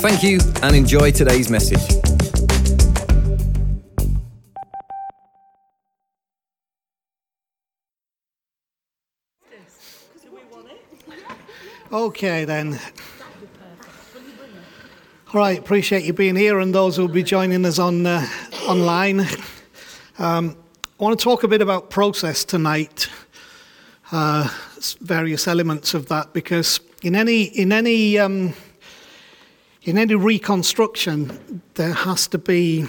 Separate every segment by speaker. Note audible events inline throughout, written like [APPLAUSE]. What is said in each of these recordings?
Speaker 1: Thank you and enjoy today's message.
Speaker 2: Okay, then. All right, appreciate you being here and those who will be joining us on uh, online. Um, I want to talk a bit about process tonight, uh, various elements of that, because in any in any um, in any reconstruction, there has to be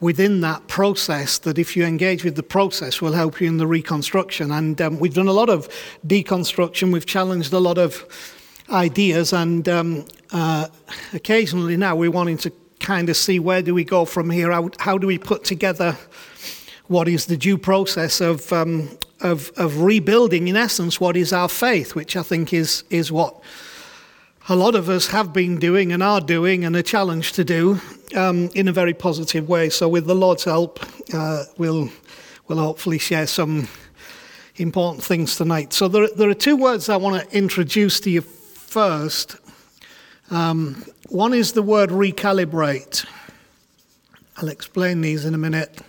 Speaker 2: within that process that if you engage with the process will help you in the reconstruction. And um, we've done a lot of deconstruction, we've challenged a lot of ideas, and um, uh, occasionally now we're wanting to kind of see where do we go from here, how, how do we put together what is the due process of, um, of, of rebuilding, in essence, what is our faith, which I think is, is what a lot of us have been doing and are doing and a challenge to do um, in a very positive way. So, with the Lord's help, uh, we'll, we'll hopefully share some important things tonight. So, there, there are two words I want to introduce to you first. Um, one is the word recalibrate. I'll explain these in a minute.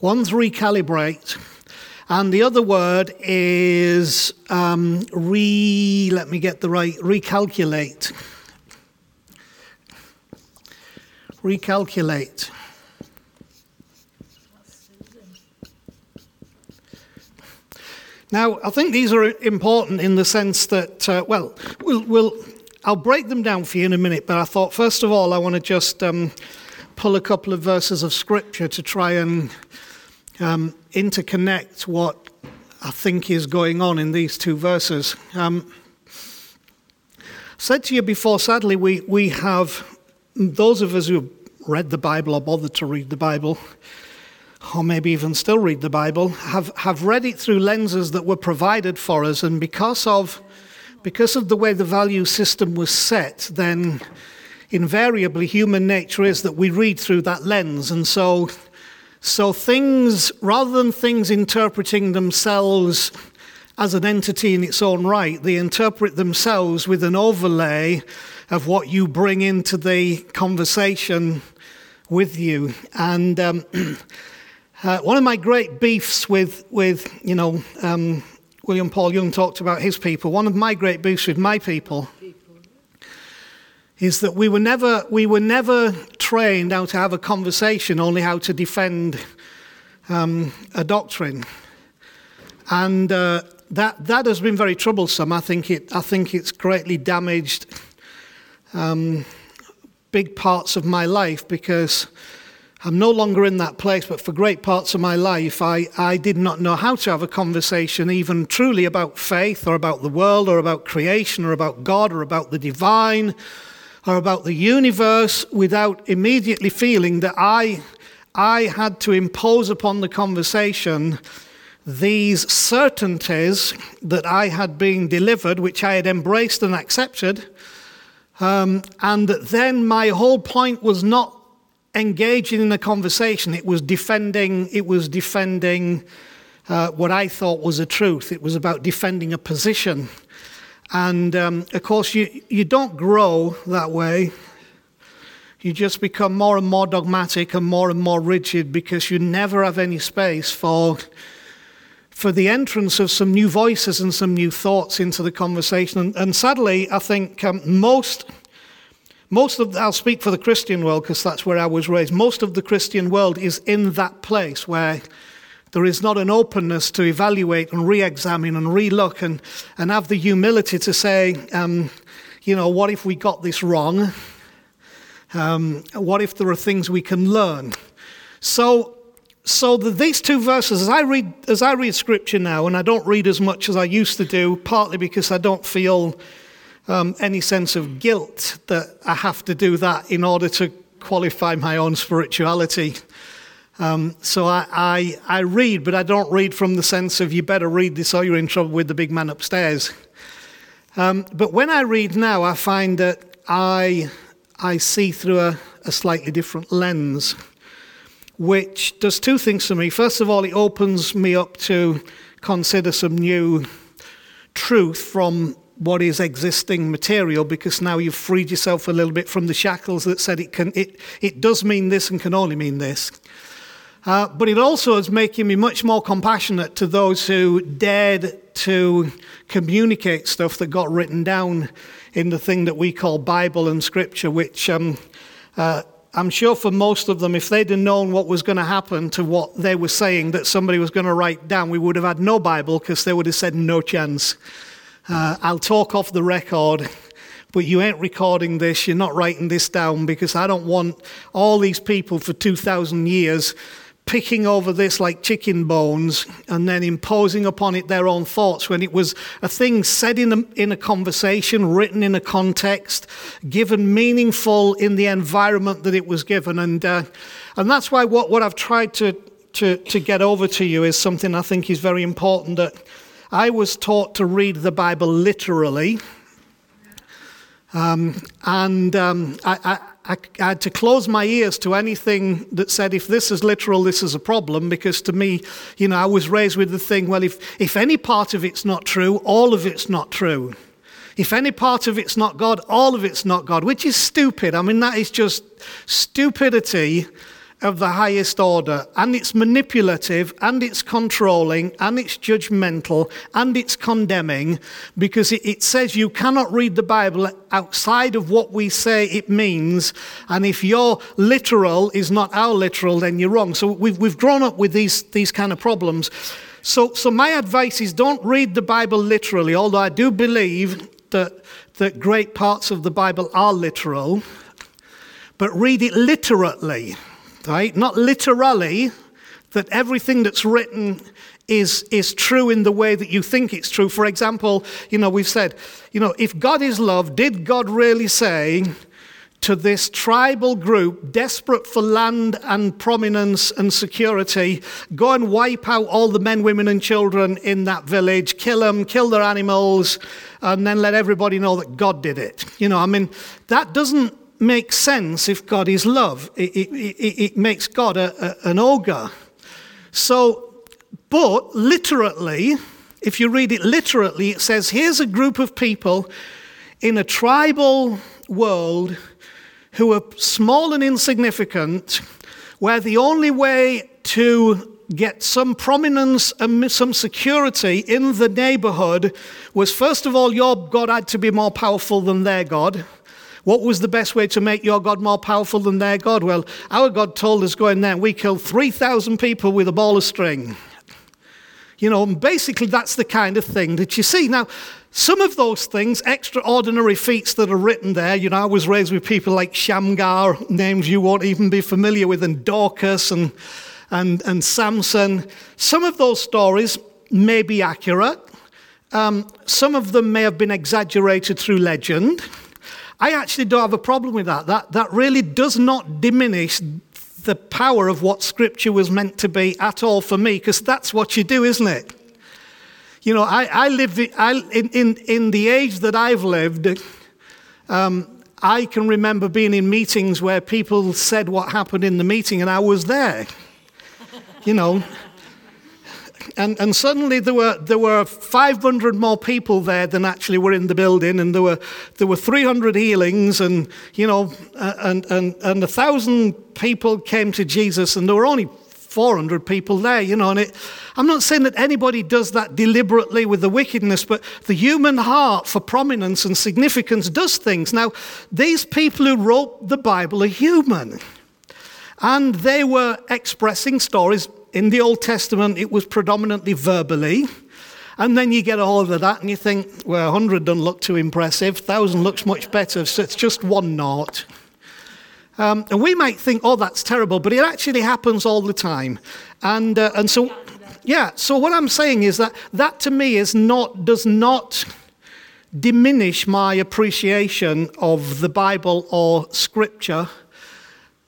Speaker 2: One's recalibrate. And the other word is um, re, let me get the right, recalculate. Recalculate. Now, I think these are important in the sense that, uh, well, we'll, we'll, I'll break them down for you in a minute, but I thought, first of all, I want to just um, pull a couple of verses of scripture to try and um, interconnect what I think is going on in these two verses. Um, said to you before, sadly, we, we have, those of us who have read the Bible or bothered to read the Bible, or maybe even still read the Bible, have, have read it through lenses that were provided for us, and because of, because of the way the value system was set, then invariably human nature is that we read through that lens, and so so things, rather than things interpreting themselves as an entity in its own right, they interpret themselves with an overlay of what you bring into the conversation with you. And um, [CLEARS THROAT] uh, one of my great beefs with, with you know, um, William Paul Young talked about his people. One of my great beefs with my people is that we were never we were never trained how to have a conversation, only how to defend um, a doctrine, and uh, that that has been very troublesome. I think it I think it's greatly damaged um, big parts of my life because. I'm no longer in that place, but for great parts of my life, I, I did not know how to have a conversation, even truly about faith or about the world or about creation or about God or about the divine or about the universe without immediately feeling that I, I had to impose upon the conversation these certainties that I had been delivered, which I had embraced and accepted. Um, and that then my whole point was not engaging in a conversation, it was defending, it was defending uh, what I thought was a truth. It was about defending a position. And um, of course, you, you don't grow that way. You just become more and more dogmatic and more and more rigid because you never have any space for, for the entrance of some new voices and some new thoughts into the conversation. And, and sadly, I think um, most, most of, I'll speak for the Christian world because that's where I was raised, most of the Christian world is in that place where there is not an openness to evaluate and re examine and re look and, and have the humility to say, um, you know, what if we got this wrong? Um, what if there are things we can learn? So, so the, these two verses, as I read as I read Scripture now, and I don't read as much as I used to do, partly because I don't feel um, any sense of guilt that I have to do that in order to qualify my own spirituality. Um, so I, I, I read, but I don't read from the sense of you better read this or you're in trouble with the big man upstairs. Um, but when I read now, I find that I, I see through a, a slightly different lens, which does two things for me. First of all, it opens me up to consider some new truth from what is existing material because now you've freed yourself a little bit from the shackles that said it can it, it does mean this and can only mean this uh, but it also is making me much more compassionate to those who dared to communicate stuff that got written down in the thing that we call Bible and Scripture, which um, uh, I'm sure for most of them, if they'd have known what was going to happen to what they were saying that somebody was going to write down, we would have had no Bible because they would have said no chance. Uh, I'll talk off the record but you ain't recording this, you're not writing this down because I don't want all these people for 2,000 years picking over this like chicken bones and then imposing upon it their own thoughts when it was a thing said in a, in a conversation, written in a context, given meaningful in the environment that it was given. And, uh, and that's why what, what I've tried to, to, to get over to you is something I think is very important that I was taught to read the Bible literally. Um, and um, I, I I, had to close my ears to anything that said, if this is literal, this is a problem, because to me, you know, I was raised with the thing, well, if, if any part of it's not true, all of it's not true. If any part of it's not God, all of it's not God, which is stupid. I mean, that is just stupidity of the highest order, and it's manipulative, and it's controlling, and it's judgmental, and it's condemning, because it, it, says you cannot read the Bible outside of what we say it means, and if your literal is not our literal, then you're wrong. So we've, we've grown up with these, these kind of problems. So, so my advice is don't read the Bible literally, although I do believe that, that great parts of the Bible are literal, but read it literally right? Not literally, that everything that's written is, is true in the way that you think it's true. For example, you know, we've said, you know, if God is love, did God really say to this tribal group, desperate for land and prominence and security, go and wipe out all the men, women, and children in that village, kill them, kill their animals, and then let everybody know that God did it? You know, I mean, that doesn't makes sense if God is love. It, it, it, it makes God a, a, an ogre. So, but literally, if you read it literally, it says here's a group of people in a tribal world who are small and insignificant, where the only way to get some prominence and some security in the neighborhood was first of all, your God had to be more powerful than their God. What was the best way to make your God more powerful than their God? Well, our God told us go in there and we killed 3,000 people with a ball of string. You know, and basically that's the kind of thing that you see. Now, some of those things, extraordinary feats that are written there, you know, I was raised with people like Shamgar, names you won't even be familiar with, and Dorcas and, and, and Samson. Some of those stories may be accurate. Um, some of them may have been exaggerated through legend. I actually don't have a problem with that. That, that really does not diminish the power of what Scripture was meant to be at all for me, because that's what you do, isn't it? You know, I, I live I, in, in, in the age that I've lived, um, I can remember being in meetings where people said what happened in the meeting, and I was there. you know, and, and suddenly there were, there were 500 more people there than actually were in the building, and there were, there were 300 healings, and, you know, and, and, and a thousand people came to Jesus, and there were only 400 people there, you know, and it, I'm not saying that anybody does that deliberately with the wickedness, but the human heart for prominence and significance does things. Now, these people who wrote the Bible are human, and they were expressing stories in the Old Testament, it was predominantly verbally. And then you get all of that and you think, well, 100 doesn't look too impressive, 1,000 looks much better, so it's just one naught. Um, and we might think, oh, that's terrible, but it actually happens all the time. And, uh, and so, yeah, so what I'm saying is that that to me is not, does not diminish my appreciation of the Bible or Scripture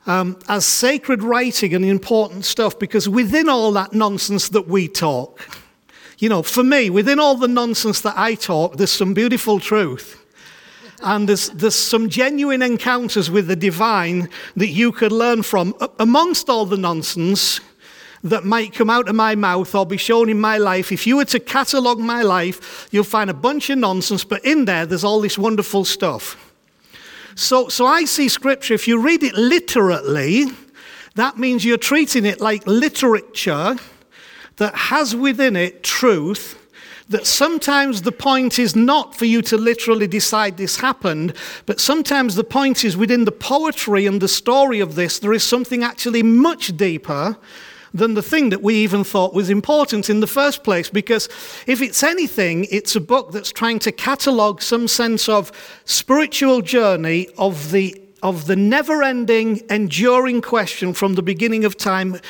Speaker 2: um, as sacred writing and important stuff because within all that nonsense that we talk, you know, for me, within all the nonsense that I talk, there's some beautiful truth. And there's, there's some genuine encounters with the divine that you could learn from. Amongst all the nonsense that might come out of my mouth or be shown in my life, if you were to catalogue my life, you'll find a bunch of nonsense, but in there, there's all this wonderful stuff. So, so I see scripture, if you read it literally, that means you're treating it like literature that has within it truth. That sometimes the point is not for you to literally decide this happened, but sometimes the point is within the poetry and the story of this, there is something actually much deeper than the thing that we even thought was important in the first place. Because if it's anything, it's a book that's trying to catalogue some sense of spiritual journey of the, of the never ending, enduring question from the beginning of time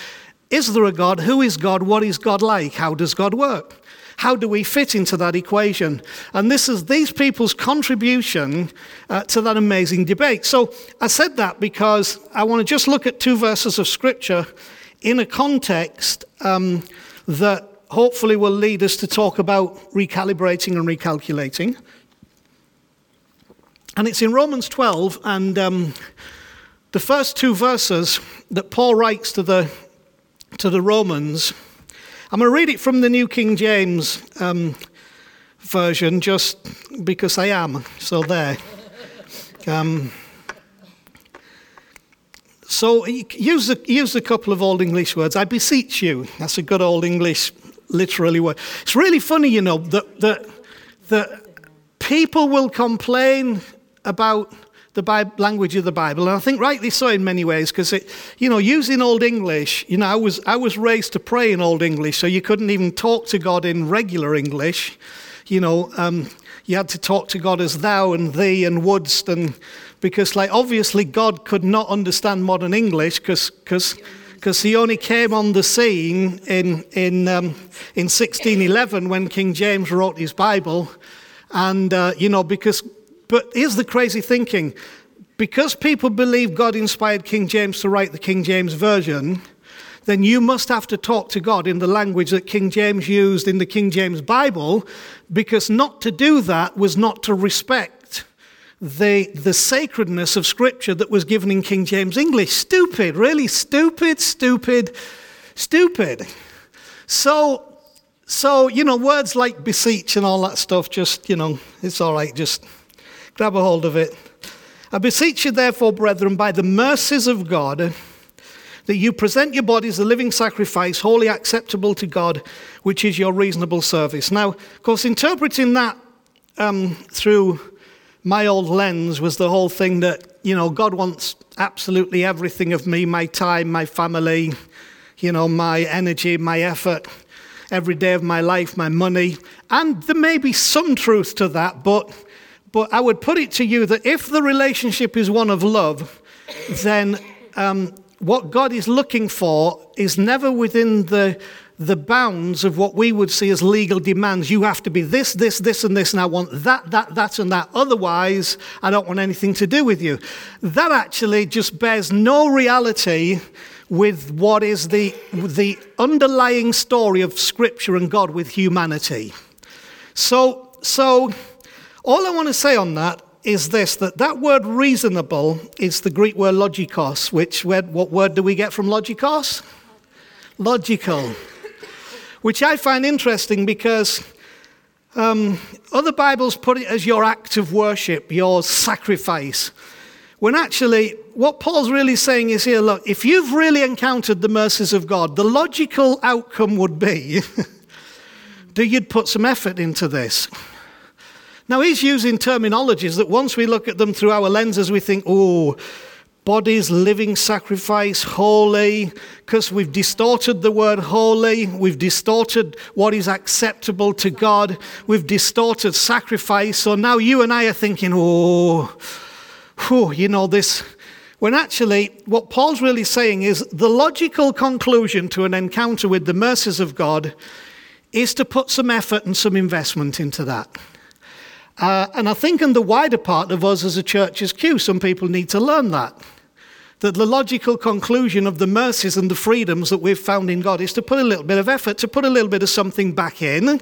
Speaker 2: Is there a God? Who is God? What is God like? How does God work? How do we fit into that equation? And this is these people's contribution uh, to that amazing debate. So I said that because I want to just look at two verses of scripture in a context um, that hopefully will lead us to talk about recalibrating and recalculating. And it's in Romans 12, and um, the first two verses that Paul writes to the, to the Romans. I'm going to read it from the New King James um, version just because I am. So there. Um, so use a, use a couple of Old English words. I beseech you. That's a good Old English, literally word. It's really funny, you know, that, that, that people will complain about the language of the Bible, and I think rightly so in many ways, because it, you know, using Old English, you know, I was I was raised to pray in Old English, so you couldn't even talk to God in regular English. You know, um, you had to talk to God as thou and thee and wouldst and because like obviously God could not understand modern English because because he only came on the scene in in um, in 1611 when King James wrote his Bible, and uh, you know because but here's the crazy thinking, because people believe God inspired King James to write the King James version. Then you must have to talk to God in the language that King James used in the King James Bible, because not to do that was not to respect the, the sacredness of Scripture that was given in King James English. Stupid, really stupid, stupid, stupid. So, so, you know, words like beseech and all that stuff, just, you know, it's all right, just grab a hold of it. I beseech you, therefore, brethren, by the mercies of God, that you present your bodies a living sacrifice, wholly acceptable to God, which is your reasonable service. Now, of course, interpreting that um, through my old lens was the whole thing that, you know, God wants absolutely everything of me my time, my family, you know, my energy, my effort, every day of my life, my money. And there may be some truth to that, but, but I would put it to you that if the relationship is one of love, then um, what God is looking for is never within the the bounds of what we would see as legal demands. You have to be this, this, this, and this, and I want that, that, that, and that. Otherwise, I don't want anything to do with you. That actually just bears no reality with what is the, the underlying story of Scripture and God with humanity. So, so all I want to say on that is this that that word reasonable is the Greek word logikos, which what word do we get from logikos? Logical which I find interesting because um, other Bibles put it as your act of worship, your sacrifice. When actually, what Paul's really saying is here look, if you've really encountered the mercies of God, the logical outcome would be [LAUGHS] that you'd put some effort into this. Now, he's using terminologies that once we look at them through our lenses, we think, oh, bodies, living sacrifice, holy, because we've distorted the word holy, we've distorted what is acceptable to God, we've distorted sacrifice. So now you and I are thinking, oh, whew, you know, this. When actually, what Paul's really saying is the logical conclusion to an encounter with the mercies of God is to put some effort and some investment into that. Uh, and I think in the wider part of us as a church as Q, some people need to learn that. That the logical conclusion of the mercies and the freedoms that we've found in God is to put a little bit of effort, to put a little bit of something back in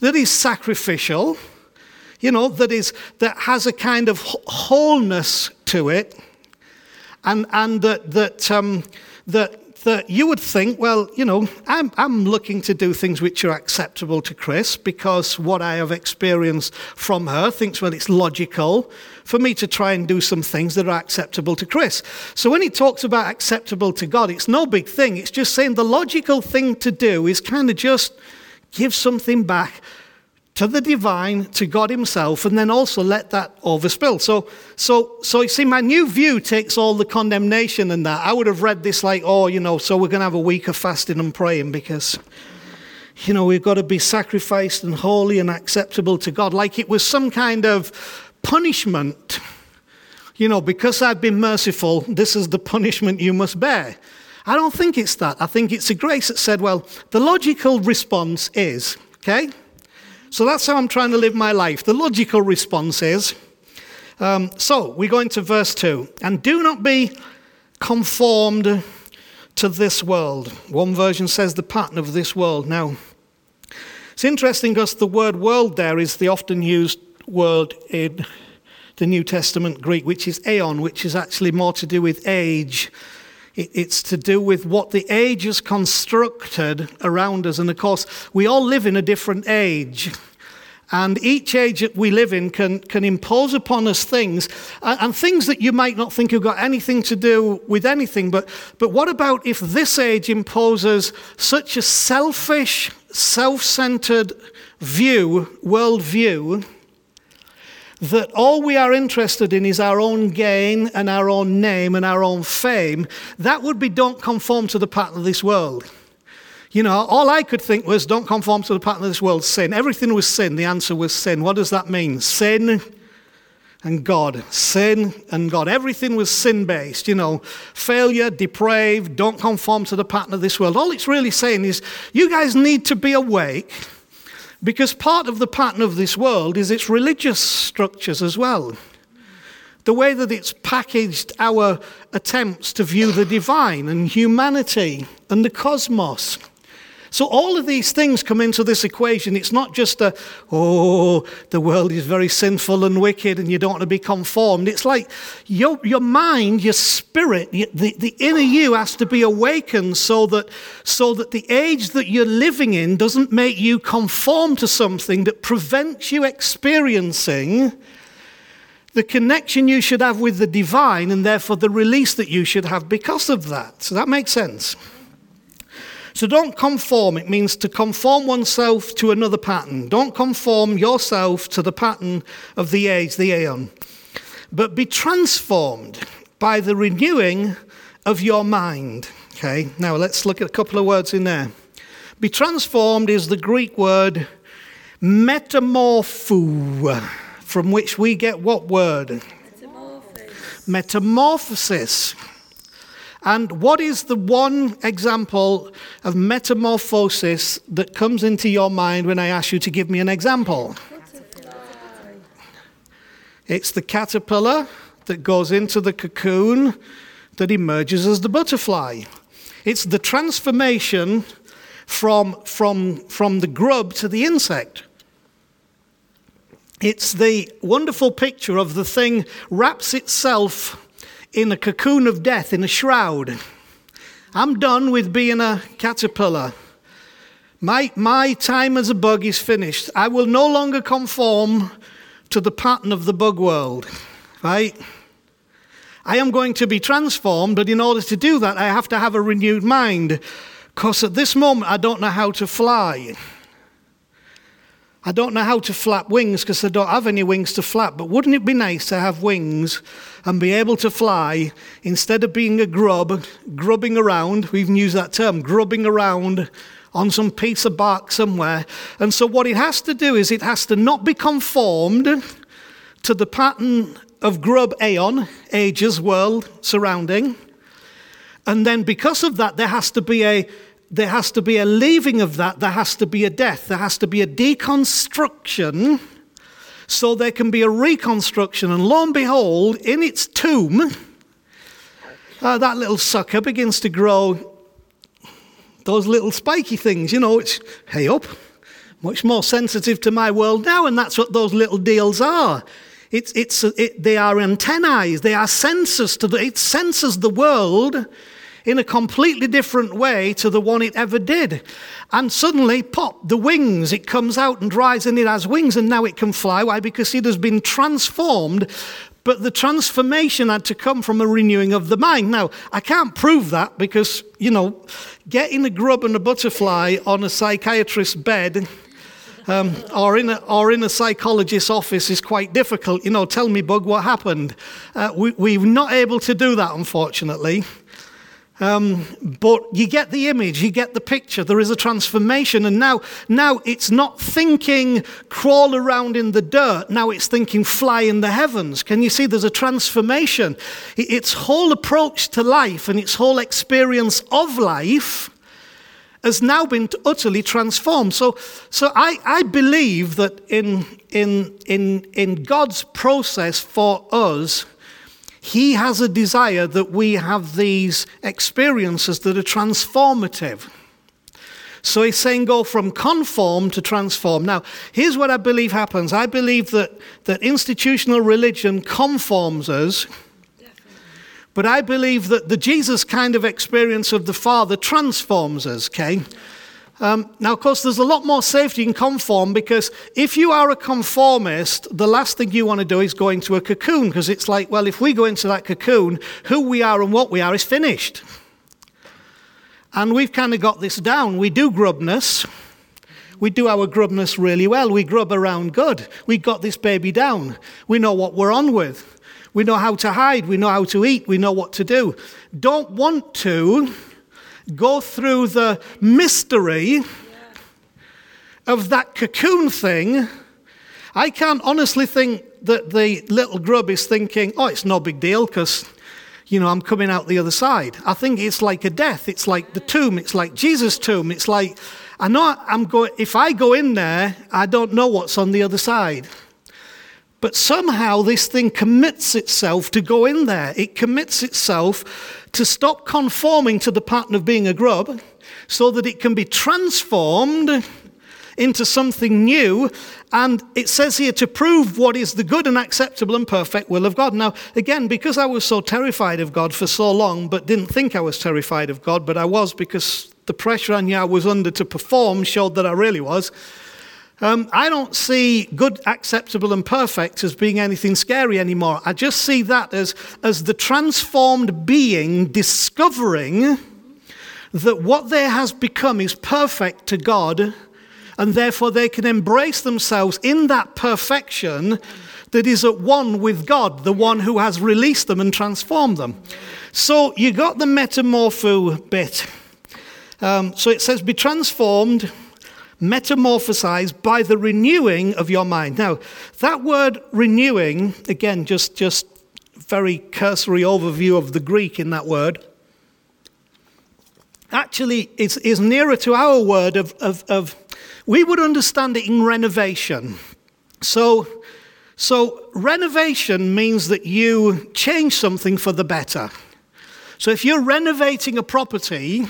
Speaker 2: that is sacrificial, you know, that is that has a kind of wholeness to it, and and that that um, that that you would think, well, you know, I'm, I'm looking to do things which are acceptable to Chris because what I have experienced from her thinks, well, it's logical for me to try and do some things that are acceptable to Chris. So when he talks about acceptable to God, it's no big thing. It's just saying the logical thing to do is kind of just give something back to the divine, to God Himself, and then also let that overspill. So, so, so you see, my new view takes all the condemnation and that. I would have read this like, oh, you know, so we're going to have a week of fasting and praying because, you know, we've got to be sacrificed and holy and acceptable to God, like it was some kind of punishment. You know, because I've been merciful, this is the punishment you must bear. I don't think it's that. I think it's a grace that said, well, the logical response is, okay? So that's how I'm trying to live my life. The logical response is um, so we go into verse 2 and do not be conformed to this world. One version says the pattern of this world. Now, it's interesting because the word world there is the often used word in the New Testament Greek, which is aeon, which is actually more to do with age it's to do with what the age has constructed around us. And of course, we all live in a different age. And each age that we live in can, can impose upon us things, and, and, things that you might not think have got anything to do with anything. But, but what about if this age imposes such a selfish, self centered view, worldview, that all we are interested in is our own gain and our own name and our own fame, that would be don't conform to the pattern of this world. You know, all I could think was don't conform to the pattern of this world, sin. Everything was sin. The answer was sin. What does that mean? Sin and God. Sin and God. Everything was sin based, you know, failure, depraved, don't conform to the pattern of this world. All it's really saying is you guys need to be awake because part of the pattern of this world is its religious structures as well. The way that it's packaged our attempts to view the divine and humanity and the cosmos. So all of these things come into this equation. It's not just a, oh, the world is very sinful and wicked and you don't want to be conformed. It's like your, your mind, your spirit, the, the inner you has to be awakened so that, so that the age that you're living in doesn't make you conform to something that prevents you experiencing the connection you should have with the divine and therefore the release that you should have because of that. So that makes sense. So don't conform. It means to conform oneself to another pattern. Don't conform yourself to the pattern of the age, the aeon. But be transformed by the renewing of your mind. Okay, now let's look at a couple of words in there. Be transformed is the Greek word metamorpho, from which we get what word? Metamorphosis. Metamorphosis. And what is the one example of metamorphosis that comes into your mind when I ask you to give me an example? It's the caterpillar that goes into the cocoon that emerges as the butterfly. It's the transformation from, from, from the grub to the insect. It's the wonderful picture of the thing wraps itself in a cocoon of death, in a shroud. I'm done with being a caterpillar. My, my time as a bug is finished. I will no longer conform to the pattern of the bug world, right? I am going to be transformed, but in order to do that, I have to have a renewed mind. Because at this moment, I don't know how to fly. I don't know how to flap wings because I don't have any wings to flap, but wouldn't it be nice to have wings and be able to fly instead of being a grub, grubbing around? We even use that term, grubbing around on some piece of bark somewhere. And so, what it has to do is it has to not be conformed to the pattern of grub aeon, ages, world, surrounding. And then, because of that, there has to be a there has to be a leaving of that, there has to be a death, there has to be a deconstruction so there can be a reconstruction. And lo and behold, in its tomb, uh, that little sucker begins to grow those little spiky things. You know, it's, hey up, much more sensitive to my world now, and that's what those little deals are. It's, it's, it, they are antennae, they are sensors to the, it senses the world in a completely different way to the one it ever did. And suddenly, pop, the wings, it comes out and dries and it has wings and now it can fly. Why? Because it has been transformed. But the transformation had to come from a renewing of the mind. Now, I can't prove that because, you know, getting a grub and a butterfly on a psychiatrist's bed um, or, in a, or in a psychologist's office is quite difficult. You know, tell me, Bug, what happened? Uh, we, we're not able to do that, unfortunately. Um, but you get the image, you get the picture. There is a transformation, and now, now it's not thinking crawl around in the dirt. Now it's thinking fly in the heavens. Can you see? There's a transformation. Its whole approach to life and its whole experience of life has now been utterly transformed. So, so I, I believe that in, in, in, in God's process for us he has a desire that we have these experiences that are transformative. So he's saying go from conform to transform. Now, here's what I believe happens I believe that, that institutional religion conforms us. But I believe that the Jesus kind of experience of the Father transforms us, okay? Um, now, of course, there's a lot more safety in conform because if you are a conformist, the last thing you want to do is go into a cocoon because it's like, well, if we go into that cocoon, who we are and what we are is finished. And we've kind of got this down. We do grubness. We do our grubness really well. We grub around good. We got this baby down. We know what we're on with. We know how to hide. We know how to eat. We know what to do. Don't want to go through the mystery of that cocoon thing, I can't honestly think that the little grub is thinking, oh, it's no big deal because, you know, I'm coming out the other side. I think it's like a death. It's like the tomb. It's like Jesus' tomb. It's like, I know I'm going, if I go in there, I don't know what's on the other side. But somehow this thing commits itself to go in there. It commits itself to stop conforming to the pattern of being a grub so that it can be transformed into something new. And it says here to prove what is the good and acceptable and perfect will of God. Now, again, because I was so terrified of God for so long, but didn't think I was terrified of God, but I was because the pressure I knew I was under to perform showed that I really was. Um, I don't see good, acceptable, and perfect as being anything scary anymore. I just see that as, as the transformed being discovering that what there has become is perfect to God, and therefore they can embrace themselves in that perfection that is at one with God, the one who has released them and transformed them. So you got the metamorpho bit. Um, so it says, be transformed metamorphosized by the renewing of your mind. Now, that word renewing, again, just, just very cursory overview of the Greek in that word, actually is, is nearer to our word of, of, of, we would understand it in renovation. So, so renovation means that you change something for the better. So if you're renovating a property,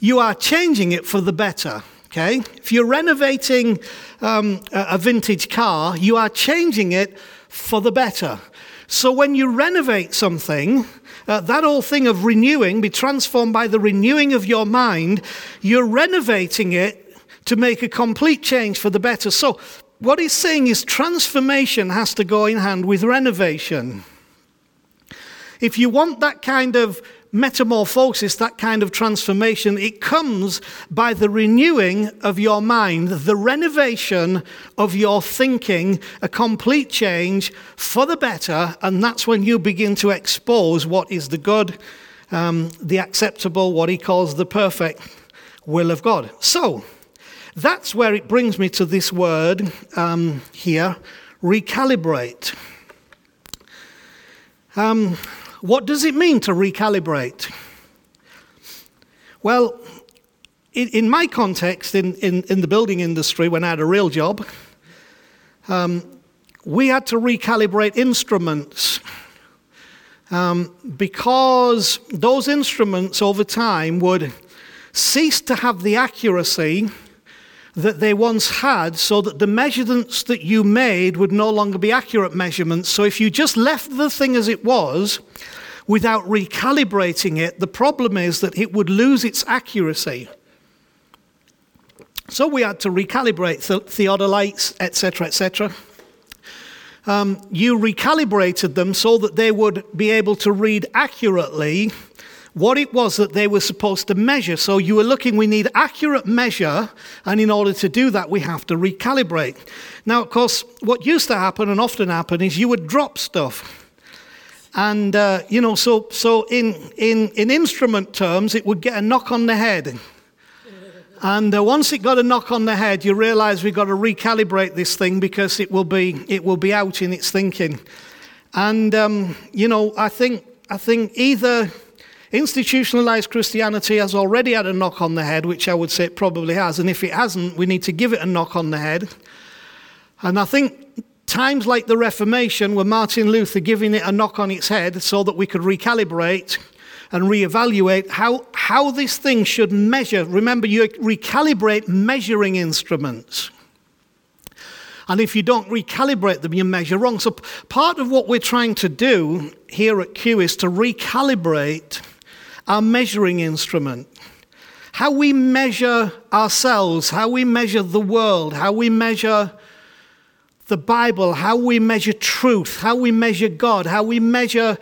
Speaker 2: you are changing it for the better. Okay? If you're renovating um, a vintage car, you are changing it for the better. So when you renovate something, uh, that whole thing of renewing, be transformed by the renewing of your mind, you're renovating it to make a complete change for the better. So what he's saying is transformation has to go in hand with renovation. If you want that kind of metamorphosis, that kind of transformation, it comes by the renewing of your mind, the renovation of your thinking, a complete change for the better, and that's when you begin to expose what is the good, um, the acceptable, what he calls the perfect will of God. So, that's where it brings me to this word um, here recalibrate. Um, what does it mean to recalibrate? Well, in, in my context, in, in, in, the building industry, when I had a real job, um, we had to recalibrate instruments um, because those instruments over time would cease to have the accuracy that they once had, so that the measurements that you made would no longer be accurate measurements. So if you just left the thing as it was without recalibrating it, the problem is that it would lose its accuracy. So we had to recalibrate the theodolites, etc., etc. Um, you recalibrated them so that they would be able to read accurately what it was that they were supposed to measure. So you were looking, we need accurate measure, and in order to do that, we have to recalibrate. Now, of course, what used to happen and often happen is you would drop stuff. And, uh, you know, so, so in, in, in instrument terms, it would get a knock on the head. And uh, once it got a knock on the head, you realize we've got to recalibrate this thing because it will be, it will be out in its thinking. And, um, you know, I think, I think either Institutionalized Christianity has already had a knock on the head, which I would say it probably has. And if it hasn't, we need to give it a knock on the head. And I think times like the Reformation were Martin Luther giving it a knock on its head so that we could recalibrate and reevaluate how, how this thing should measure. Remember, you recalibrate measuring instruments. And if you don't recalibrate them, you measure wrong. So, part of what we're trying to do here at Q is to recalibrate our measuring instrument. How we measure ourselves, how we measure the world, how we measure the Bible, how we measure truth, how we measure God, how we measure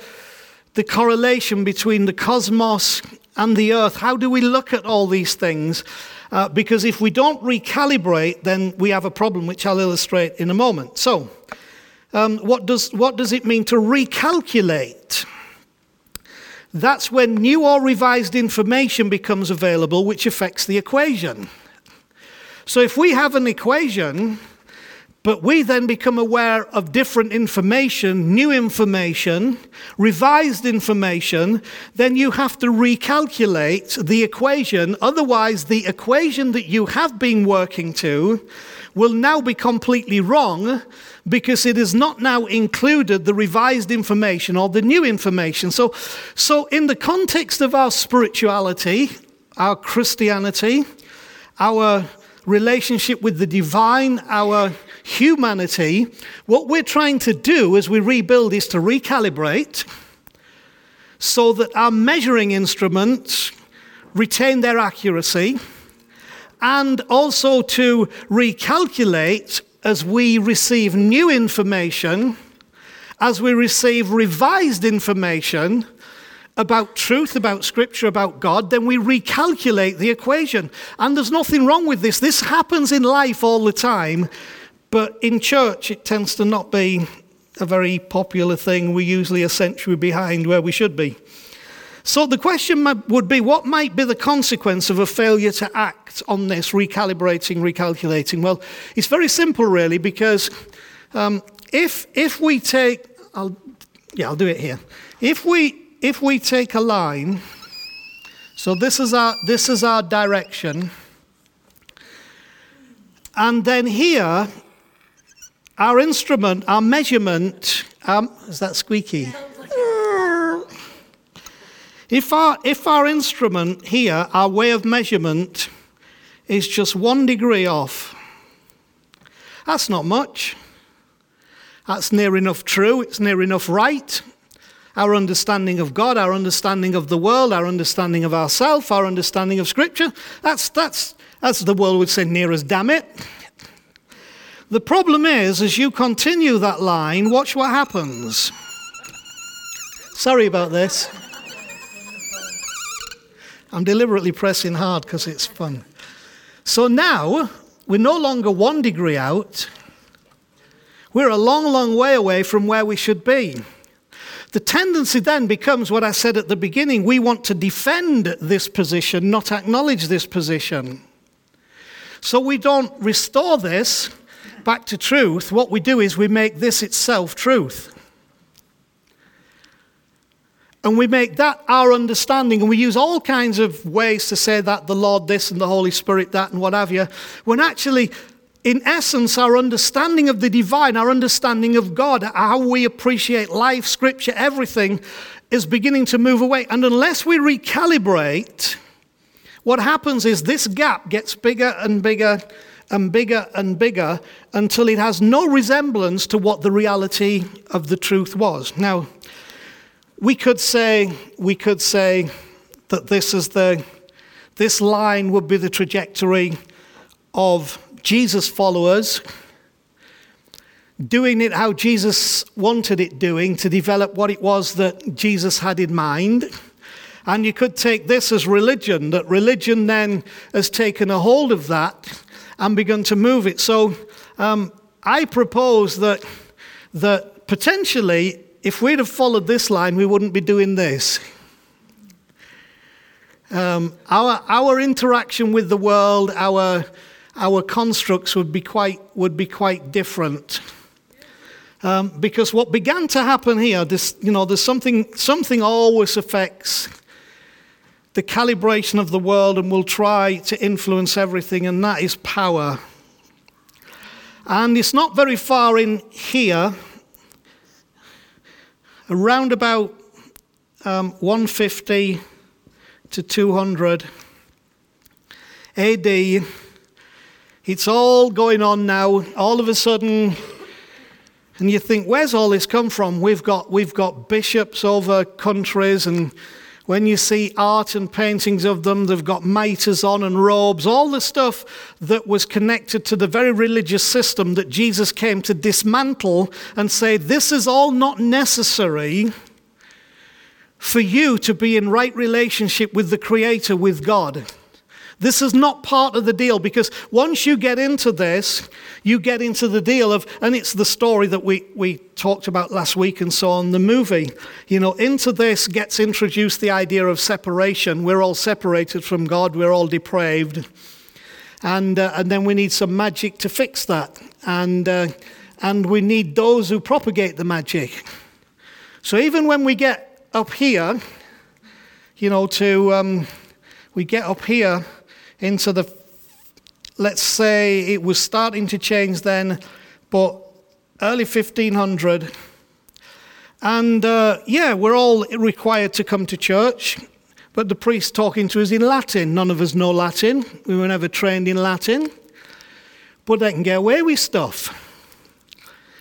Speaker 2: the correlation between the cosmos and the earth. How do we look at all these things? Uh, because if we don't recalibrate, then we have a problem, which I'll illustrate in a moment. So, um, what, does, what does it mean to recalculate? That's when new or revised information becomes available, which affects the equation. So if we have an equation, but we then become aware of different information, new information, revised information, then you have to recalculate the equation. Otherwise, the equation that you have been working to will now be completely wrong because it has not now included the revised information or the new information. So, so in the context of our spirituality, our Christianity, our relationship with the divine, our humanity, what we're trying to do as we rebuild is to recalibrate so that our measuring instruments retain their accuracy and also to recalculate as we receive new information, as we receive revised information about truth, about scripture, about God, then we recalculate the equation. And there's nothing wrong with this. This happens in life all the time, but in church it tends to not be a very popular thing. We're usually a century behind where we should be. So the question would be what might be the consequence of a failure to act on this recalibrating, recalculating? Well, it's very simple, really, because um, if, if we take, I'll, yeah, I'll do it here. If we, if we take a line, so this is our, this is our direction, and then here, our instrument, our measurement, um, is that squeaky? If our, if our instrument here, our way of measurement, is just one degree off, that's not much. That's near enough true, it's near enough right. Our understanding of God, our understanding of the world, our understanding of ourselves, our understanding of Scripture, that's, that's, as the world would say, near as damn it. The problem is, as you continue that line, watch what happens. Sorry about this. I'm deliberately pressing hard because it's fun. So now we're no longer one degree out. We're a long, long way away from where we should be. The tendency then becomes what I said at the beginning we want to defend this position, not acknowledge this position. So we don't restore this back to truth. What we do is we make this itself truth. And we make that our understanding, and we use all kinds of ways to say that the Lord this and the Holy Spirit that and what have you, when actually in essence, our understanding of the divine, our understanding of God, how we appreciate life, scripture, everything is beginning to move away. And unless we recalibrate, what happens is this gap gets bigger and bigger and bigger and bigger until it has no resemblance to what the reality of the truth was. Now, we could say, we could say that this is the, this line would be the trajectory of Jesus followers doing it how Jesus wanted it doing to develop what it was that Jesus had in mind. And you could take this as religion, that religion then has taken a hold of that and begun to move it. So um, I propose that, that potentially, if we'd have followed this line, we wouldn't be doing this. Um, our, our interaction with the world, our our constructs would be quite, would be quite different. Um, because what began to happen here, this, you know, there's something, something always affects the calibration of the world and will try to influence everything, and that is power. And it's not very far in here, around about um, 150 to 200 AD it's all going on now. All of a sudden, and you think, where's all this come from? We've got, we've got bishops over countries, and when you see art and paintings of them, they've got mitres on and robes, all the stuff that was connected to the very religious system that Jesus came to dismantle and say, this is all not necessary for you to be in right relationship with the Creator, with God. This is not part of the deal because once you get into this, you get into the deal of, and it's the story that we, we talked about last week and so on, the movie. You know, into this gets introduced the idea of separation. We're all separated from God, we're all depraved. And, uh, and then we need some magic to fix that. And, uh, and we need those who propagate the magic. So even when we get up here, you know, to, um, we get up here into the, let's say it was starting to change then, but early 1500. And uh, yeah, we're all required to come to church, but the priest talking to us in Latin. None of us know Latin. We were never trained in Latin. But they can get away with stuff.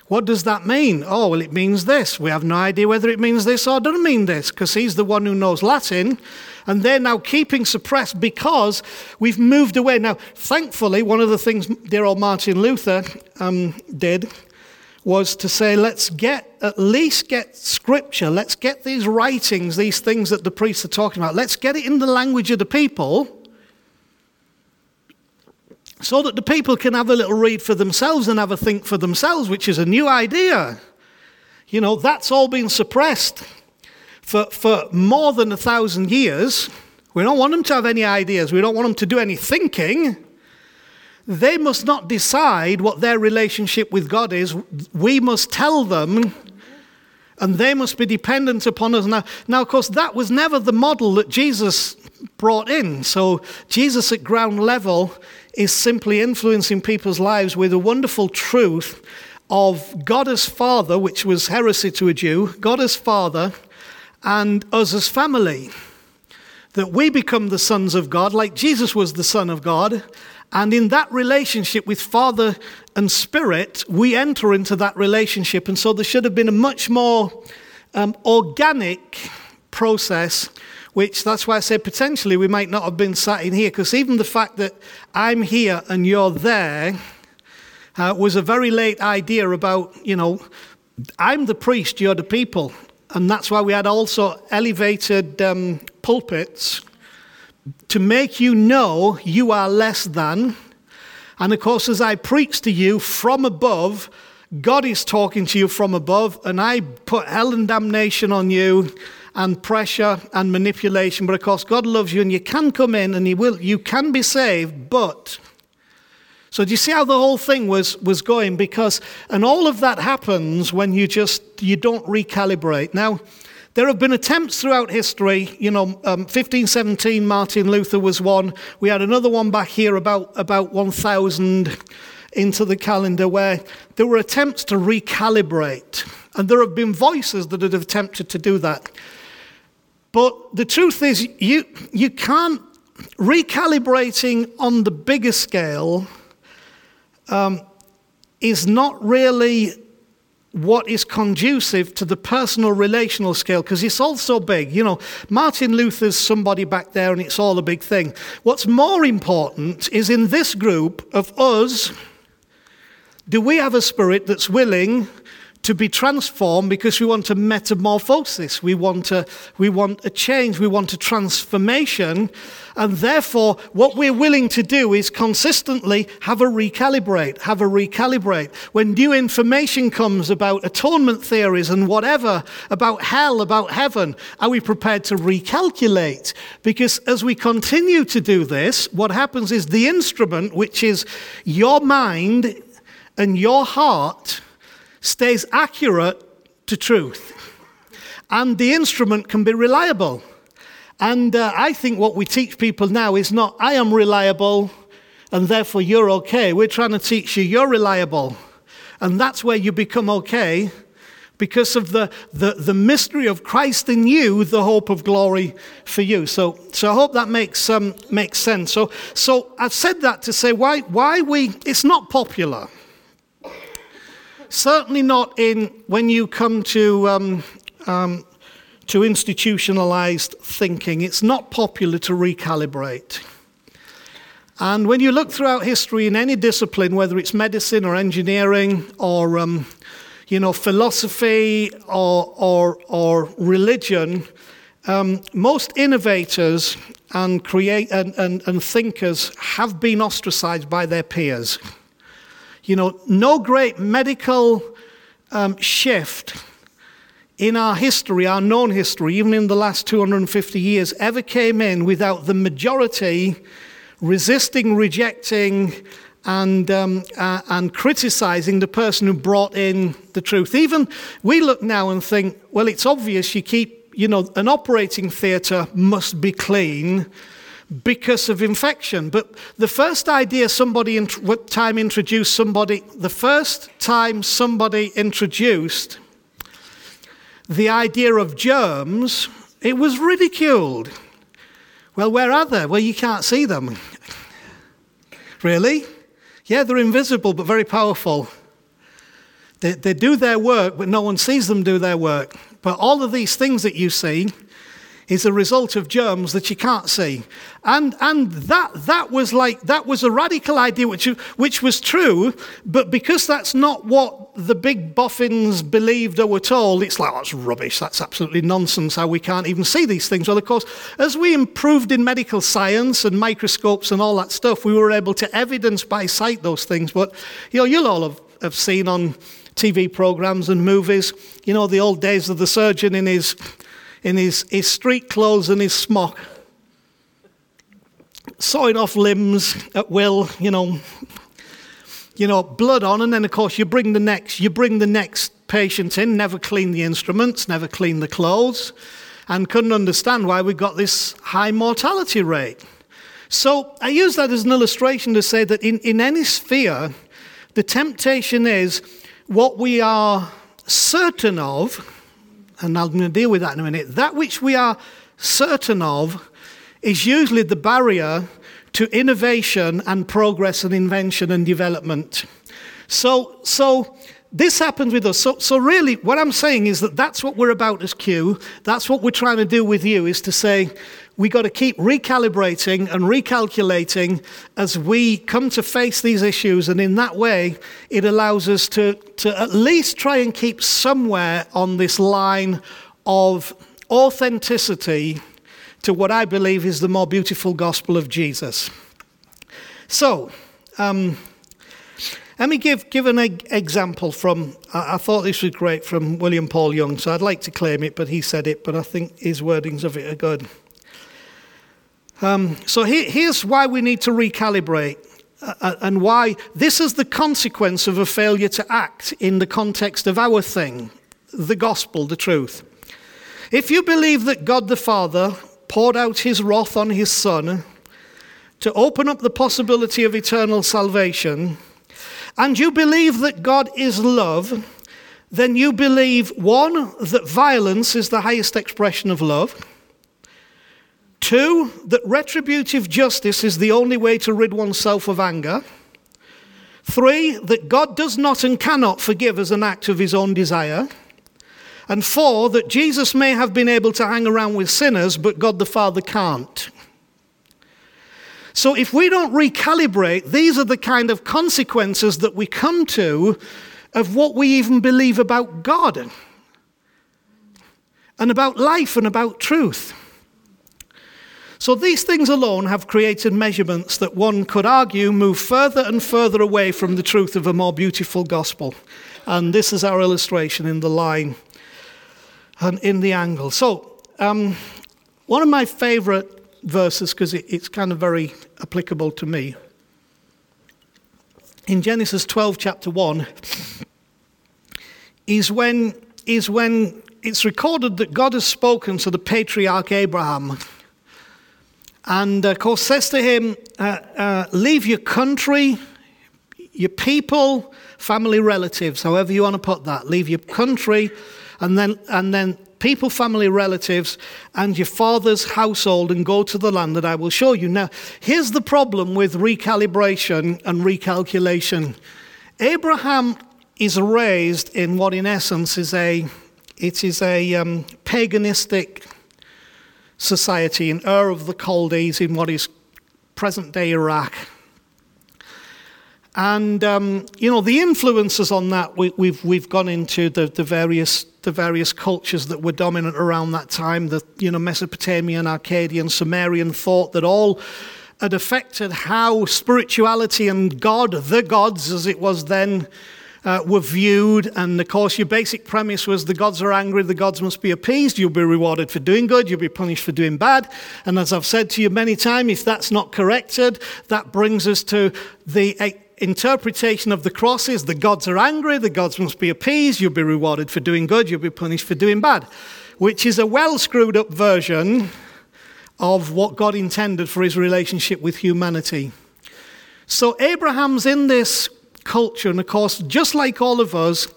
Speaker 2: What does that mean? Oh, well, it means this. We have no idea whether it means this or doesn't mean this, because he's the one who knows Latin, and they're now keeping suppressed because we've moved away. Now, thankfully, one of the things dear old Martin Luther um, did was to say, let's get, at least get scripture, let's get these writings, these things that the priests are talking about, let's get it in the language of the people so that the people can have a little read for themselves and have a think for themselves, which is a new idea. You know, that's all been suppressed for, for more than a thousand years. We don't want them to have any ideas, we don't want them to do any thinking. They must not decide what their relationship with God is. We must tell them, and they must be dependent upon us. Now, now, of course, that was never the model that Jesus brought in. So, Jesus at ground level is simply influencing people's lives with a wonderful truth of God as Father, which was heresy to a Jew, God as Father, and us as family. That we become the sons of God, like Jesus was the Son of God. And in that relationship with Father and Spirit, we enter into that relationship. And so there should have been a much more um, organic process which that's why I say potentially we might not have been sat in here, because even the fact that I'm here and you're there uh, was a very late idea about, you know, I'm the priest, you're the people. And that's why we had also elevated um, pulpits to make you know you are less than. And of course, as I preach to you from above, God is talking to you from above, and I put hell and damnation on you and pressure and manipulation. But of course, God loves you and you can come in and He will, you can be saved, but. So do you see how the whole thing was, was going? Because, and all of that happens when you just, you don't recalibrate. Now, there have been attempts throughout history. You know, um, 1517, Martin Luther was one. We had another one back here about, about 1000 into the calendar where there were attempts to recalibrate. And there have been voices that have attempted to do that. But the truth is, you, you can't, recalibrating on the bigger scale um, is not really what is conducive to the personal relational scale because it's all so big. You know, Martin Luther's somebody back there and it's all a big thing. What's more important is in this group of us, do we have a spirit that's willing to be transformed because we want a metamorphosis. We want a, we want a change. We want a transformation. And therefore, what we're willing to do is consistently have a recalibrate, have a recalibrate. When new information comes about atonement theories and whatever, about hell, about heaven, are we prepared to recalculate? Because as we continue to do this, what happens is the instrument, which is your mind and your heart, stays accurate to truth. And the instrument can be reliable. And uh, I think what we teach people now is not, I am reliable and therefore you're okay. We're trying to teach you you're reliable. And that's where you become okay because of the, the, the mystery of Christ in you, the hope of glory for you. So, so I hope that makes, um, makes sense. So, so I've said that to say why, why we, it's not popular certainly not in when you come to, um, um, to institutionalized thinking. It's not popular to recalibrate. And when you look throughout history in any discipline, whether it's medicine or engineering or um, you know, philosophy or, or, or religion, um, most innovators and, create, and, and, and thinkers have been ostracized by their peers. You know, no great medical um, shift in our history, our known history, even in the last 250 years, ever came in without the majority resisting, rejecting, and, um, uh, and criticizing the person who brought in the truth. Even we look now and think, well, it's obvious you keep, you know, an operating theatre must be clean because of infection. But the first idea somebody, what time introduced somebody, the first time somebody introduced the idea of germs, it was ridiculed. Well, where are they? Well, you can't see them. really? Yeah, they're invisible but very powerful. They, they do their work, but no one sees them do their work. But all of these things that you see, is a result of germs that you can't see. And, and that, that was like, that was a radical idea which, which was true, but because that's not what the big boffins believed or were told, it's like, oh, that's rubbish, that's absolutely nonsense, how we can't even see these things. Well, of course, as we improved in medical science and microscopes and all that stuff, we were able to evidence by sight those things. But, you know, you'll all have, have seen on TV programs and movies, you know, the old days of the surgeon in his in his, his street clothes and his smock, sawing off limbs uh, at will, you know, you know, blood on, and then of course you bring the next, you bring the next patient in, never clean the instruments, never clean the clothes, and couldn't understand why we got this high mortality rate. So I use that as an illustration to say that in, in any sphere, the temptation is what we are certain of and I'm going to deal with that in a minute. That which we are certain of is usually the barrier to innovation and progress and invention and development. So, so this happens with us. So, so really, what I'm saying is that that's what we're about as Q. That's what we're trying to do with you is to say we got to keep recalibrating and recalculating as we come to face these issues. And in that way, it allows us to, to at least try and keep somewhere on this line of authenticity to what I believe is the more beautiful gospel of Jesus. So, um, let me give, give an example from, I, I thought this was great from William Paul Young, so I'd like to claim it, but he said it, but I think his wordings of it are good. Um, so here's why we need to recalibrate uh, uh, and why this is the consequence of a failure to act in the context of our thing, the gospel, the truth. If you believe that God the Father poured out his wrath on his Son to open up the possibility of eternal salvation, and you believe that God is love, then you believe one, that violence is the highest expression of love. Two, that retributive justice is the only way to rid oneself of anger. Three, that God does not and cannot forgive as an act of his own desire. And four, that Jesus may have been able to hang around with sinners, but God the Father can't. So if we don't recalibrate, these are the kind of consequences that we come to of what we even believe about God and about life and about truth. So these things alone have created measurements that one could argue move further and further away from the truth of a more beautiful gospel. And this is our illustration in the line and in the angle. So, um, one of my favorite verses, because it, it's kind of very applicable to me, in Genesis 12, chapter 1, is when, is when it's recorded that God has spoken to the patriarch Abraham and of course says to him, uh, uh, Leave your country, your people, family, relatives, however you want to put that. Leave your country, and then, and then people, family, relatives, and your father's household, and go to the land that I will show you. Now, here's the problem with recalibration and recalculation Abraham is raised in what, in essence, is a it is a um, paganistic society in Ur of the Chaldees in what is present day Iraq. And, um, you know, the influences on that, we, have we've, we've gone into the, the, various, the various cultures that were dominant around that time, the, you know, Mesopotamian, Akkadian, Sumerian thought that all had affected how spirituality and God, the gods as it was then, uh, were viewed. And of course, your basic premise was the gods are angry, the gods must be appeased. You'll be rewarded for doing good, you'll be punished for doing bad. And as I've said to you many times, if that's not corrected, that brings us to the interpretation of the crosses the gods are angry, the gods must be appeased, you'll be rewarded for doing good, you'll be punished for doing bad, which is a well screwed up version of what God intended for his relationship with humanity. So Abraham's in this culture. And of course, just like all of us,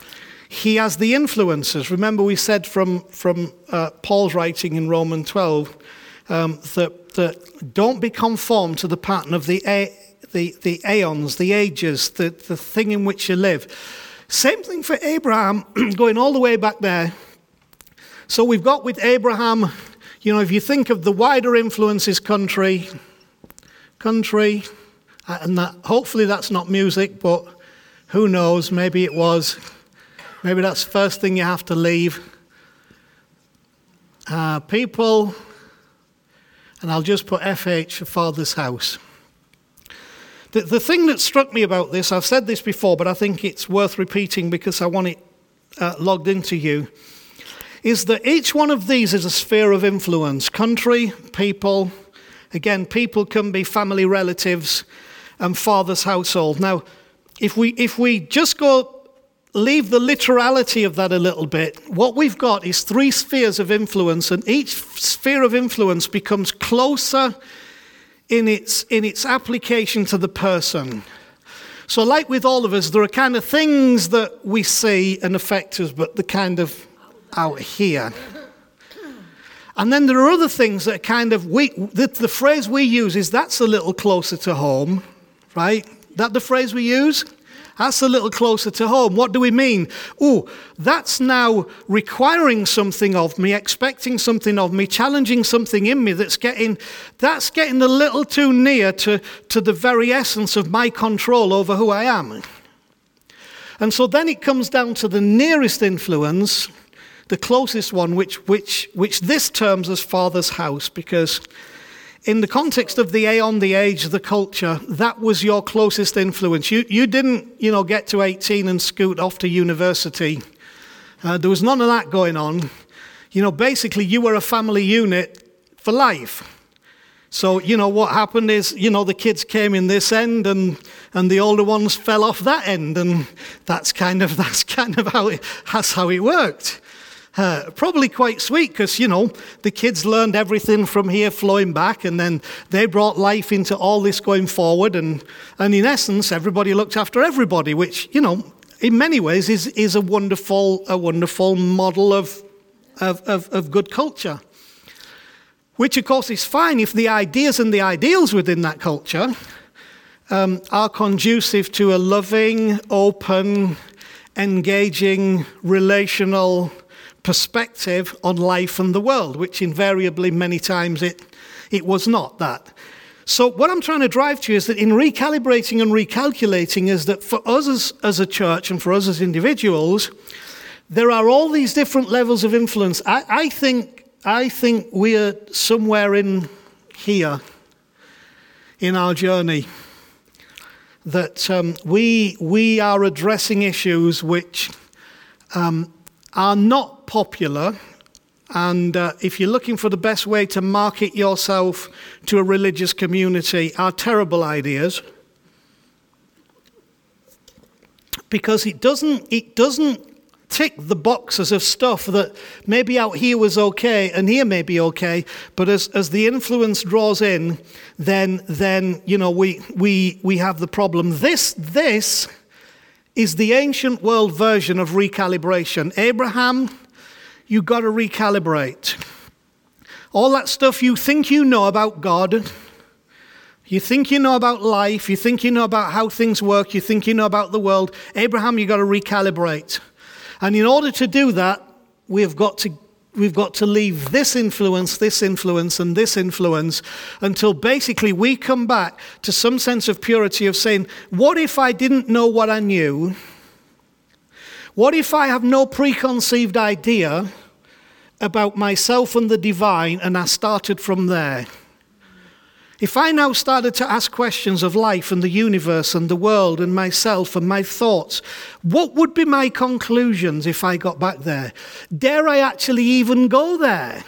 Speaker 2: he has the influences. Remember, we said from, from uh, Paul's writing in Romans 12 um, that, that don't be conformed to the pattern of the, a, the, the aeons, the ages, the, the thing in which you live. Same thing for Abraham, [CLEARS THROAT] going all the way back there. So we've got with Abraham, you know, if you think of the wider influences country, country, and that hopefully that's not music, but who knows? Maybe it was. Maybe that's the first thing you have to leave. Uh, people, and I'll just put FH for Father's house. The, the thing that struck me about this, I've said this before, but I think it's worth repeating because I want it uh, logged into you, is that each one of these is a sphere of influence country, people. Again, people can be family relatives and father's household. Now, if we, if we just go leave the literality of that a little bit, what we've got is three spheres of influence, and each sphere of influence becomes closer in its, in its application to the person. So, like with all of us, there are kind of things that we see and affect us, but they're kind of out here. And then there are other things that are kind of, we, the, the phrase we use is that's a little closer to home, right? That the phrase we use? That's a little closer to home. What do we mean? Oh, that's now requiring something of me, expecting something of me, challenging something in me that's getting that's getting a little too near to, to the very essence of my control over who I am. And so then it comes down to the nearest influence, the closest one, which which which this terms as father's house, because in the context of the aeon, the age, the culture, that was your closest influence. You, you didn't, you know, get to 18 and scoot off to university. Uh, there was none of that going on. You know, basically, you were a family unit for life. So, you know, what happened is, you know, the kids came in this end and, and the older ones fell off that end. And that's kind of, [LAUGHS] that's kind of how it, that's how it worked. Uh, probably quite sweet because, you know, the kids learned everything from here flowing back and then they brought life into all this going forward. And, and in essence, everybody looked after everybody, which, you know, in many ways is, is a, wonderful, a wonderful model of, of, of, of good culture. Which, of course, is fine if the ideas and the ideals within that culture um, are conducive to a loving, open, engaging, relational, perspective on life and the world, which invariably many times it, it was not that. So, what I'm trying to drive to is that in recalibrating and recalculating, is that for us as, as a church and for us as individuals, there are all these different levels of influence. I, I think, I think we're somewhere in here in our journey that um, we, we are addressing issues which um, are not popular. And uh, if you're looking for the best way to market yourself to a religious community, are terrible ideas. Because it doesn't, it doesn't tick the boxes of stuff that maybe out here was okay and here may be okay, but as, as the influence draws in, then, then you know, we, we, we have the problem. This, this is the ancient world version of recalibration. Abraham, you've got to recalibrate. All that stuff you think you know about God, you think you know about life, you think you know about how things work, you think you know about the world. Abraham, you've got to recalibrate. And in order to do that, we have got to we've got to leave this influence, this influence, and this influence until basically we come back to some sense of purity of saying, What if I didn't know what I knew? What if I have no preconceived idea about myself and the divine and I started from there? If I now started to ask questions of life and the universe and the world and myself and my thoughts, what would be my conclusions if I got back there? Dare I actually even go there?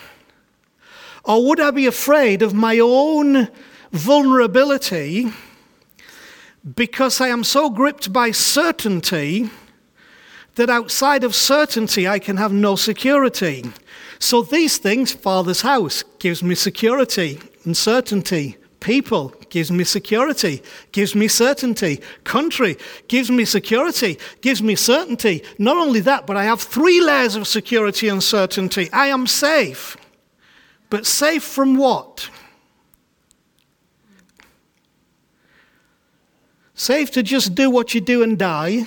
Speaker 2: Or would I be afraid of my own vulnerability because I am so gripped by certainty that outside of certainty I can have no security? So these things, Father's house gives me security and certainty People gives me security, gives me certainty. Country gives me security, gives me certainty. Not only that, but I have three layers of security and certainty. I am safe. But safe from what? Safe to just do what you do and die.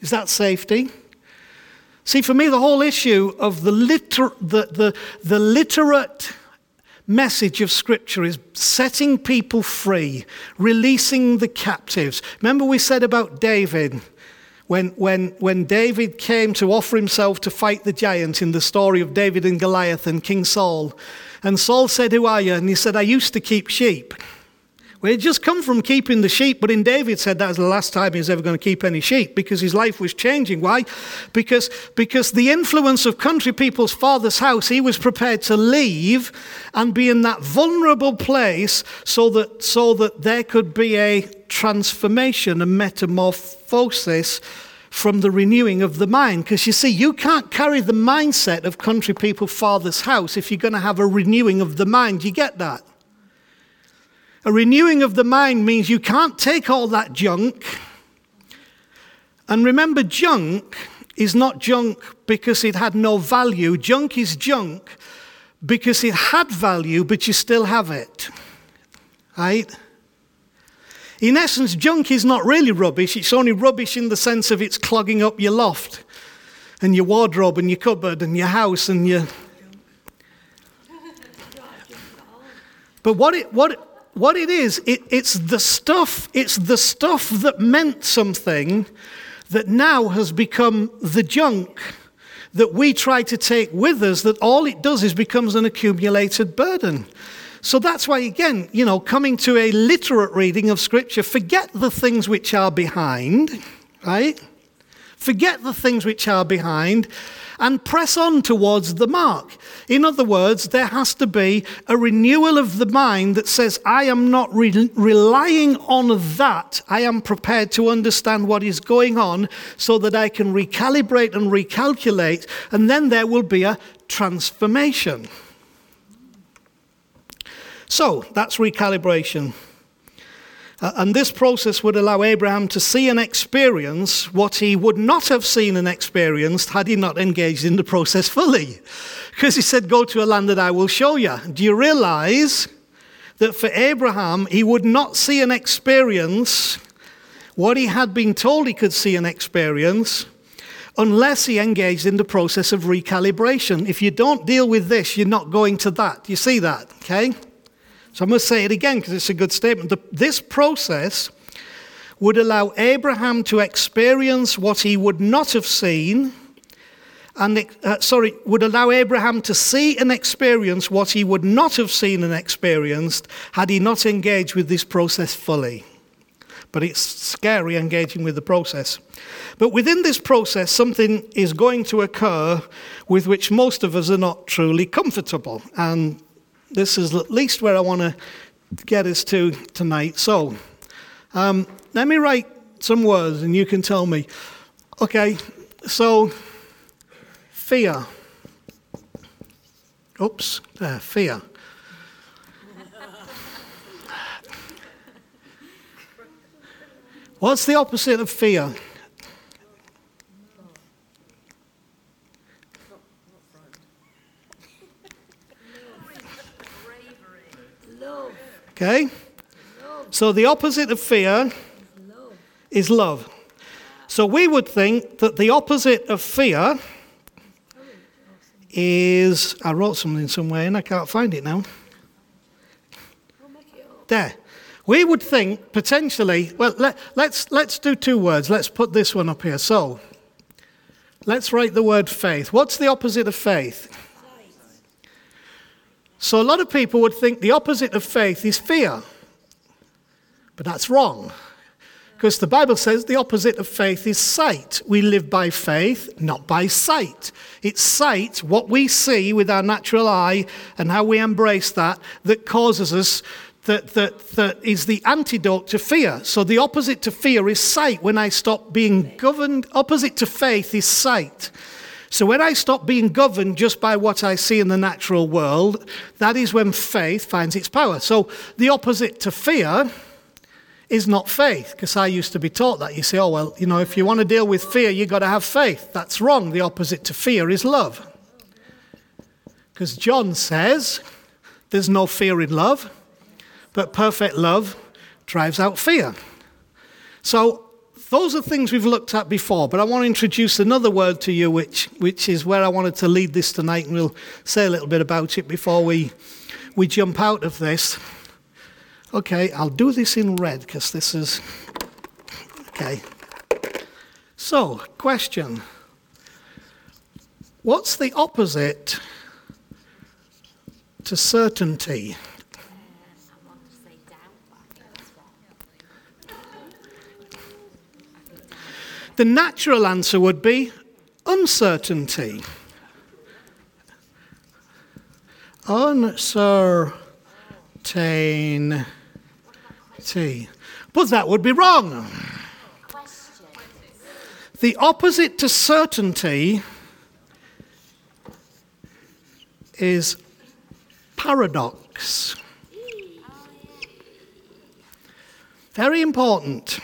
Speaker 2: Is that safety? See, for me, the whole issue of the, liter- the, the, the literate message of Scripture is setting people free, releasing the captives. Remember, we said about David. When, when, when David came to offer himself to fight the giant in the story of David and Goliath and King Saul, and Saul said, Who are you? And he said, I used to keep sheep. Well, it just come from keeping the sheep, but in David said that was the last time he was ever going to keep any sheep because his life was changing. Why? Because, because the influence of country people's father's house, he was prepared to leave and be in that vulnerable place so that, so that there could be a transformation, a metamorphosis from the renewing of the mind. Because you see, you can't carry the mindset of country people father's house if you're going to have a renewing of the mind. You get that? A renewing of the mind means you can't take all that junk. And remember, junk is not junk because it had no value. Junk is junk because it had value, but you still have it. Right? In essence, junk is not really rubbish. It's only rubbish in the sense of it's clogging up your loft and your wardrobe and your cupboard and your house and your. [LAUGHS] But what it, what, what it is, it, it's the stuff, it's the stuff that meant something that now has become the junk that we try to take with us, that all it does is becomes an accumulated burden. So that's why, again, you know, coming to a literate reading of Scripture, forget the things which are behind, right? Forget the things which are behind and press on towards the mark. In other words, there has to be a renewal of the mind that says, I am not re- relying on that. I am prepared to understand what is going on so that I can recalibrate and recalculate, and then there will be a transformation. So that's recalibration. Uh, and this process would allow Abraham to see and experience what he would not have seen and experienced had he not engaged in the process fully. Because he said, Go to a land that I will show you. Do you realize that for Abraham, he would not see and experience what he had been told he could see and experience unless he engaged in the process of recalibration? If you don't deal with this, you're not going to that. You see that, okay? So going to say it again because it's a good statement. The, this process would allow Abraham to experience what he would not have seen, and uh, sorry, would allow Abraham to see and experience what he would not have seen and experienced had he not engaged with this process fully. But it's scary engaging with the process. But within this process, something is going to occur with which most of us are not truly comfortable. And this is at least where I want to get us to tonight. So, um, let me write some words and you can tell me. Okay, so fear. Oops, there, fear. What's the opposite of fear? Okay? So the opposite of fear is love. So we would think that the opposite of fear is. I wrote something somewhere and I can't find it now. There. We would think potentially, well, let, let's, let's do two words. Let's put this one up here. So, let's write the word faith. What's the opposite of faith? So a lot of people would think the opposite of faith is fear. But that's wrong. Because the Bible says the opposite of faith is sight. We live by faith, not by sight. It's sight, what we see with our natural eye, and how we embrace that, that causes us, that, that, that is the antidote to fear. So the opposite to fear is sight. When I stop being governed, opposite to faith is sight. So when I stop being governed just by what I see in the natural world, that is when faith finds its power. So the opposite to fear is not faith, because I used to be taught that. You say, oh, well, you know, if you want to deal with fear, you've got to have faith. That's wrong. The opposite to fear is love. Because John says there's no fear in love, but perfect love drives out fear. So those are things we've looked at before, but I want to introduce another word to you, which, which is where I wanted to lead this tonight, and we'll say a little bit about it before we, we jump out of this. Okay, I'll do this in red because this is. Okay. So, question What's the opposite to certainty? The natural answer would be uncertainty. Uncertainty. But that would be wrong. The opposite to certainty is paradox. Very important.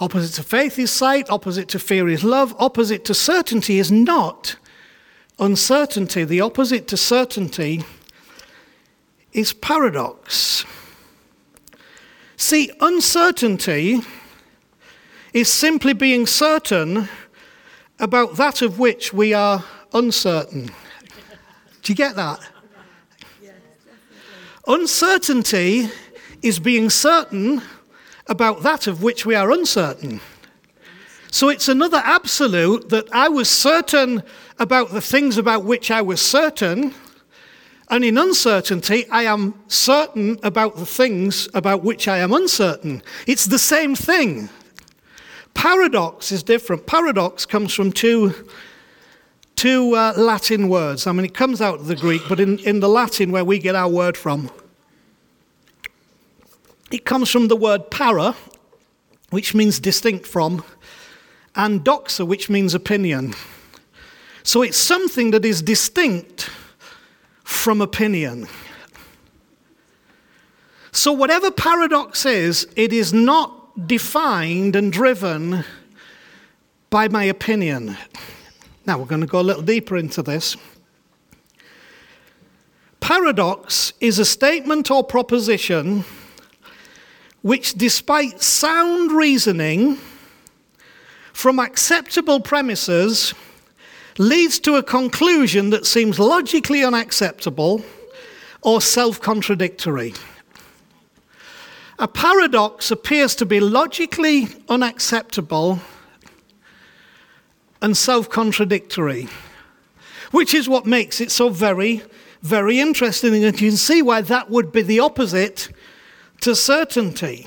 Speaker 2: Opposite to faith is sight, opposite to fear is love, opposite to certainty is not uncertainty. The opposite to certainty is paradox. See, uncertainty is simply being certain about that of which we are uncertain. Do you get that? Uncertainty is being certain about that of which we are uncertain. So it's another absolute that I was certain about the things about which I was certain, and in uncertainty, I am certain about the things about which I am uncertain. It's the same thing. Paradox is different. Paradox comes from two, two uh, Latin words. I mean, it comes out of the Greek, but in, in the Latin, where we get our word from, it comes from the word para, which means distinct from, and doxa, which means opinion. So it's something that is distinct from opinion. So, whatever paradox is, it is not defined and driven by my opinion. Now, we're going to go a little deeper into this. Paradox is a statement or proposition which, despite sound reasoning from acceptable premises, leads to a conclusion that seems logically unacceptable or self contradictory. A paradox appears to be logically unacceptable and self contradictory, which is what makes it so very, very interesting. And you can see why that would be the opposite to certainty.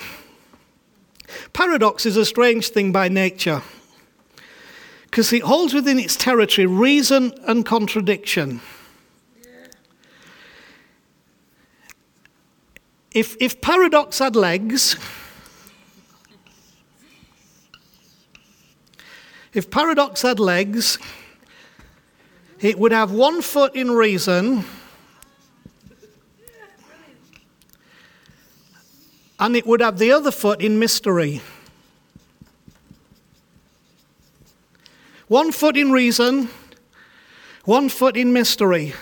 Speaker 2: Paradox is a strange thing by nature because it holds within its territory reason and contradiction. If, if paradox had legs, if paradox had legs, it would have one foot in reason and it would have the other foot in mystery. One foot in reason, one foot in mystery.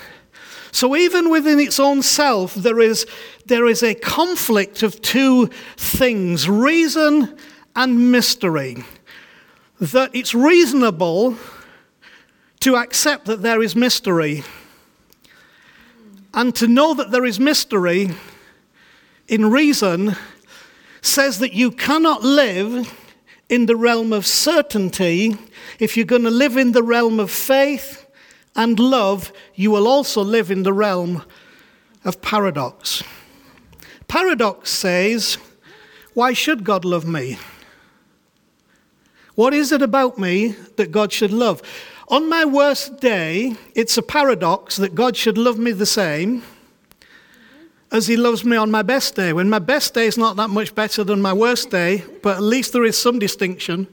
Speaker 2: So even within its own self, there is, there is a conflict of two things reason and mystery. That it's reasonable to accept that there is mystery. And to know that there is mystery in reason says that you cannot live in the realm of certainty if you're going to live in the realm of faith and love, you will also live in the realm of paradox. Paradox says, Why should God love me? What is it about me that God should love? On my worst day, it's a paradox that God should love me the same as He loves me on my best day. When my best day is not that much better than my worst day, but at least there is some distinction.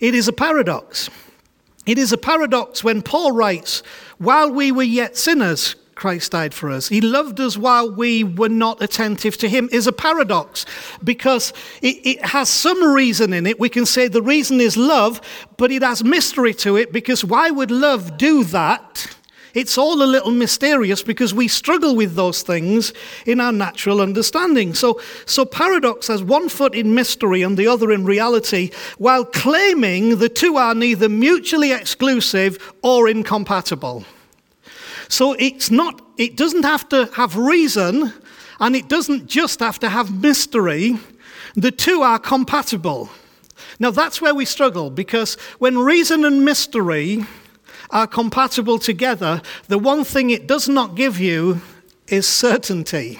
Speaker 2: It is a paradox. It is a paradox when Paul writes, While we were yet sinners, Christ died for us. He loved us while we were not attentive to him is a paradox because it, it, has some reason in it. We can say the reason is love, but it has mystery to it because why would love do that? It's all a little mysterious because we struggle with those things in our natural understanding. So, so paradox has one foot in mystery and the other in reality, while claiming the two are neither mutually exclusive or incompatible. So it's not, it doesn't have to have reason and it doesn't just have to have mystery. The two are compatible. Now that's where we struggle because when reason and mystery are compatible together, the one thing it does not give you is certainty.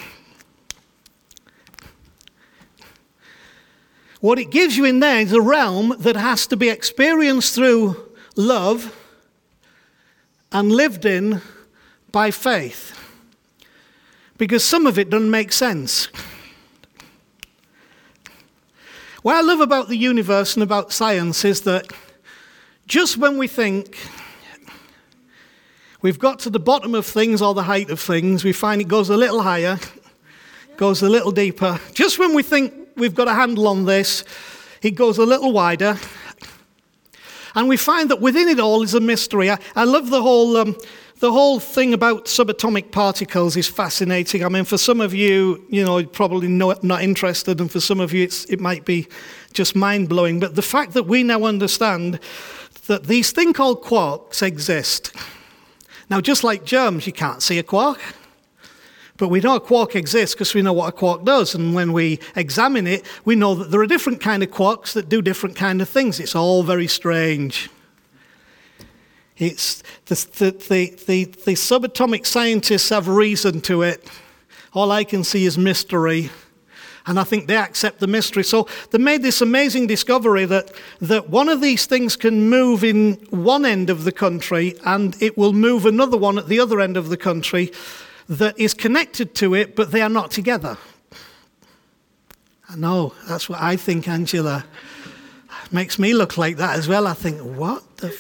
Speaker 2: What it gives you in there is a realm that has to be experienced through love and lived in by faith. Because some of it doesn't make sense. What I love about the universe and about science is that just when we think We've got to the bottom of things or the height of things. We find it goes a little higher, goes a little deeper. Just when we think we've got a handle on this, it goes a little wider. And we find that within it all is a mystery. I, I love the whole, um, the whole thing about subatomic particles is fascinating. I mean, for some of you, you know, probably not, not interested, and for some of you, it might be just mind blowing. But the fact that we now understand that these things called quarks exist. Now, just like germs, you can't see a quark. But we know a quark exists because we know what a quark does. And when we examine it, we know that there are different kind of quarks that do different kind of things. It's all very strange. It's the, the, the, the, the subatomic scientists have reason to it. All I can see is mystery. And I think they accept the mystery. So they made this amazing discovery that, that one of these things can move in one end of the country and it will move another one at the other end of the country that is connected to it, but they are not together. I know, that's what I think, Angela. Makes me look like that as well. I think, what the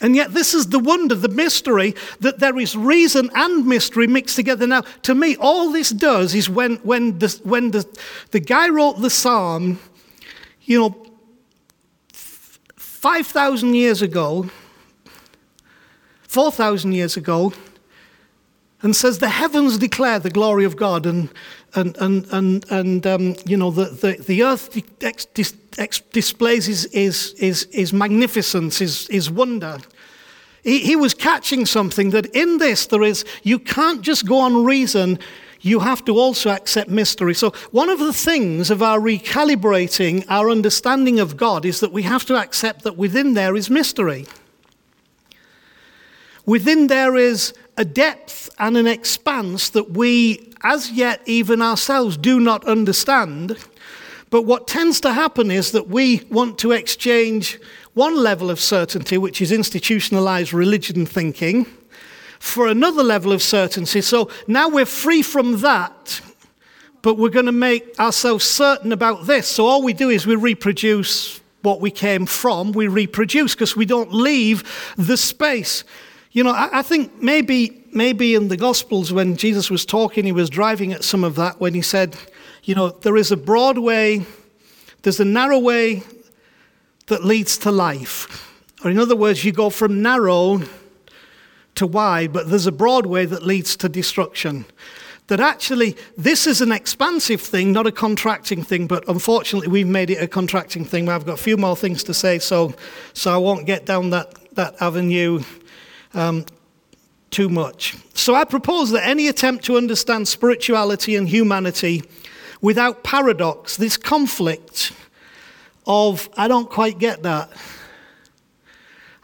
Speaker 2: and yet, this is the wonder, the mystery, that there is reason and mystery mixed together. Now, to me, all this does is when, when, the, when the, the guy wrote the psalm, you know, 5,000 years ago, 4,000 years ago, and says, The heavens declare the glory of God, and, and, and, and, and um, you know, the, the, the earth dis, dis, displays his, his, his, his magnificence, his, his wonder. He, he was catching something that in this there is, you can't just go on reason, you have to also accept mystery. So, one of the things of our recalibrating our understanding of God is that we have to accept that within there is mystery. Within there is a depth and an expanse that we, as yet, even ourselves, do not understand. But what tends to happen is that we want to exchange one level of certainty, which is institutionalized religion thinking, for another level of certainty. So now we're free from that, but we're going to make ourselves certain about this. So all we do is we reproduce what we came from, we reproduce because we don't leave the space. You know, I, I, think maybe maybe in the Gospels when Jesus was talking, he was driving at some of that when he said, you know, there is a broad way, there's a narrow way that leads to life. Or, in other words, you go from narrow to wide, but there's a broad way that leads to destruction. That actually, this is an expansive thing, not a contracting thing, but unfortunately, we've made it a contracting thing. I've got a few more things to say, so, so I won't get down that, that avenue um, too much. So, I propose that any attempt to understand spirituality and humanity without paradox, this conflict, of, I don't quite get that.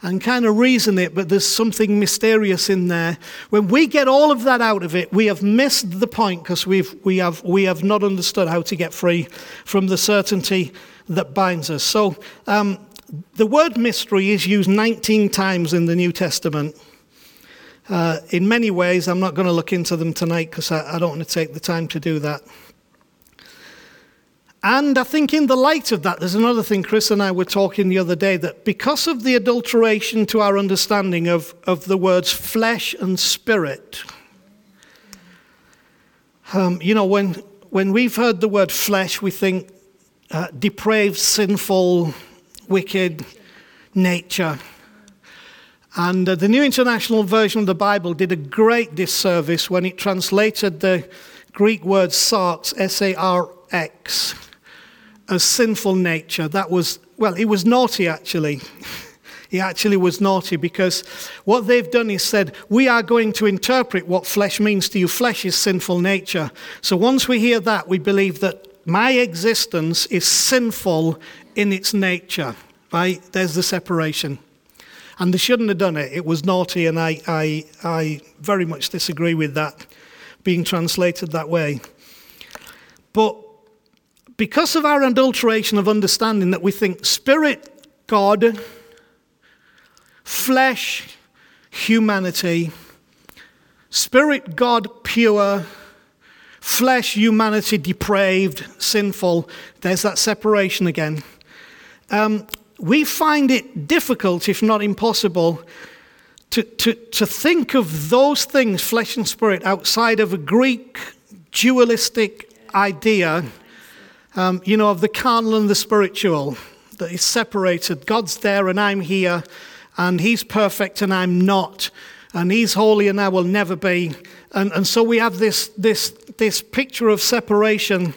Speaker 2: And kind of reason it, but there's something mysterious in there. When we get all of that out of it, we have missed the point because we've, we, have, we have not understood how to get free from the certainty that binds us. So, um, the word mystery is used 19 times in the New Testament. Uh, in many ways, I'm not going to look into them tonight because I, I don't want to take the time to do that. And I think, in the light of that, there's another thing Chris and I were talking the other day that because of the adulteration to our understanding of, of the words flesh and spirit, um, you know, when, when we've heard the word flesh, we think uh, depraved, sinful, wicked nature. And uh, the New International Version of the Bible did a great disservice when it translated the Greek word sarx, S A R X a sinful nature. That was, well, it was naughty actually. [LAUGHS] he actually was naughty because what they've done is said, we are going to interpret what flesh means to you. Flesh is sinful nature. So once we hear that, we believe that my existence is sinful in its nature. Right? There's the separation. And they shouldn't have done it. It was naughty, and I, I, I very much disagree with that being translated that way. But because of our adulteration of understanding that we think spirit, God, flesh, humanity, spirit, God, pure, flesh, humanity, depraved, sinful, there's that separation again. Um, we find it difficult, if not impossible, to, to, to think of those things, flesh and spirit, outside of a Greek dualistic idea um, you know, of the carnal and the spiritual, that is separated. God's there and I'm here, and He's perfect and I'm not, and He's holy and I will never be. And, and so we have this, this, this picture of separation